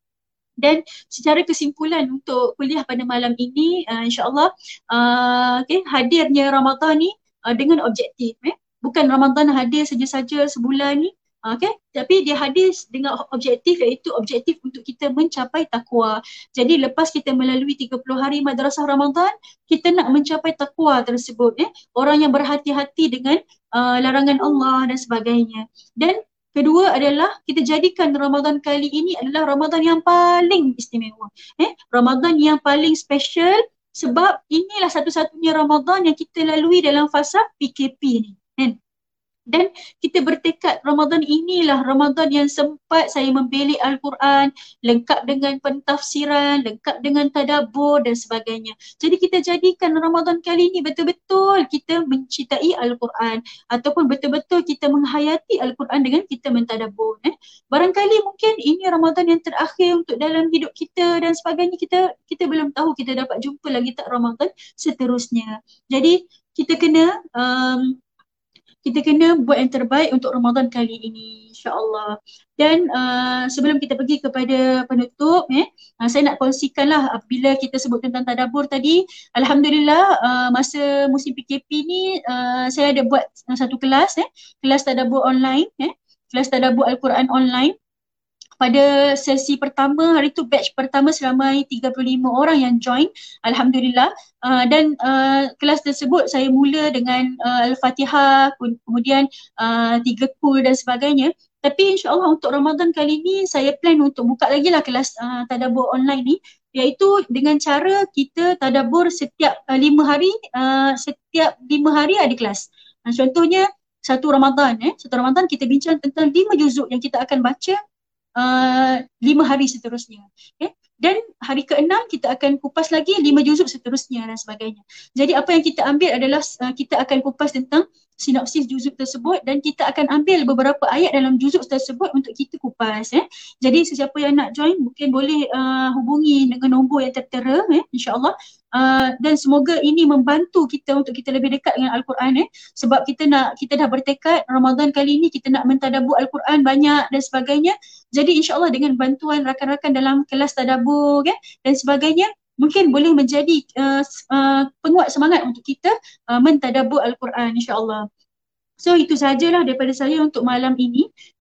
Dan secara kesimpulan untuk kuliah pada malam ini uh, insyaAllah uh, okay, hadirnya Ramadan ni uh, dengan objektif. Eh? Bukan Ramadan hadir saja-saja sebulan ni. Uh, okay? Tapi dia hadir dengan objektif iaitu objektif untuk kita mencapai takwa. Jadi lepas kita melalui 30 hari madrasah Ramadan, kita nak mencapai takwa tersebut. Eh? Orang yang berhati-hati dengan uh, larangan Allah dan sebagainya. Dan Kedua adalah kita jadikan Ramadan kali ini adalah Ramadan yang paling istimewa. Eh, Ramadan yang paling special sebab inilah satu-satunya Ramadan yang kita lalui dalam fasa PKP ni. Dan kita bertekad Ramadan inilah Ramadan yang sempat saya membelik Al-Quran lengkap dengan pentafsiran, lengkap dengan tadabbur dan sebagainya. Jadi kita jadikan Ramadan kali ini betul-betul kita mencintai Al-Quran ataupun betul-betul kita menghayati Al-Quran dengan kita mentadabbur. Eh. Barangkali mungkin ini Ramadan yang terakhir untuk dalam hidup kita dan sebagainya kita kita belum tahu kita dapat jumpa lagi tak Ramadan seterusnya. Jadi kita kena um, kita kena buat yang terbaik untuk Ramadan kali ini insyaAllah. Dan uh, sebelum kita pergi kepada penutup, eh, uh, saya nak kongsikanlah bila kita sebut tentang tadabur tadi, Alhamdulillah uh, masa musim PKP ni uh, saya ada buat satu kelas, eh, kelas tadabur online, eh, kelas tadabur Al-Quran online pada sesi pertama hari tu batch pertama seramai 35 orang yang join alhamdulillah. Uh, dan uh, kelas tersebut saya mula dengan uh, al-Fatihah kemudian uh, tiga kul dan sebagainya. Tapi insyaAllah untuk Ramadan kali ni saya plan untuk buka lagi lah kelas uh, tadabur online ni. Iaitu dengan cara kita tadabur setiap uh, lima hari, uh, setiap lima hari ada kelas. Uh, contohnya satu Ramadan eh, satu Ramadan kita bincang tentang lima juzuk yang kita akan baca uh, lima hari seterusnya. Okay? Dan hari keenam kita akan kupas lagi lima juzuk seterusnya dan sebagainya. Jadi apa yang kita ambil adalah uh, kita akan kupas tentang sinopsis juzuk tersebut dan kita akan ambil beberapa ayat dalam juzuk tersebut untuk kita kupas. Eh. Jadi sesiapa yang nak join mungkin boleh uh, hubungi dengan nombor yang tertera eh, insyaAllah. Uh, dan semoga ini membantu kita untuk kita lebih dekat dengan Al-Quran eh. sebab kita nak kita dah bertekad Ramadan kali ini kita nak mentadabur Al-Quran banyak dan sebagainya. Jadi insyaAllah dengan bantuan rakan-rakan dalam kelas tadabur eh, dan sebagainya mungkin boleh menjadi uh, uh, penguat semangat untuk kita uh, mentadabur Al-Quran insyaAllah. So itu sahajalah daripada saya untuk malam ini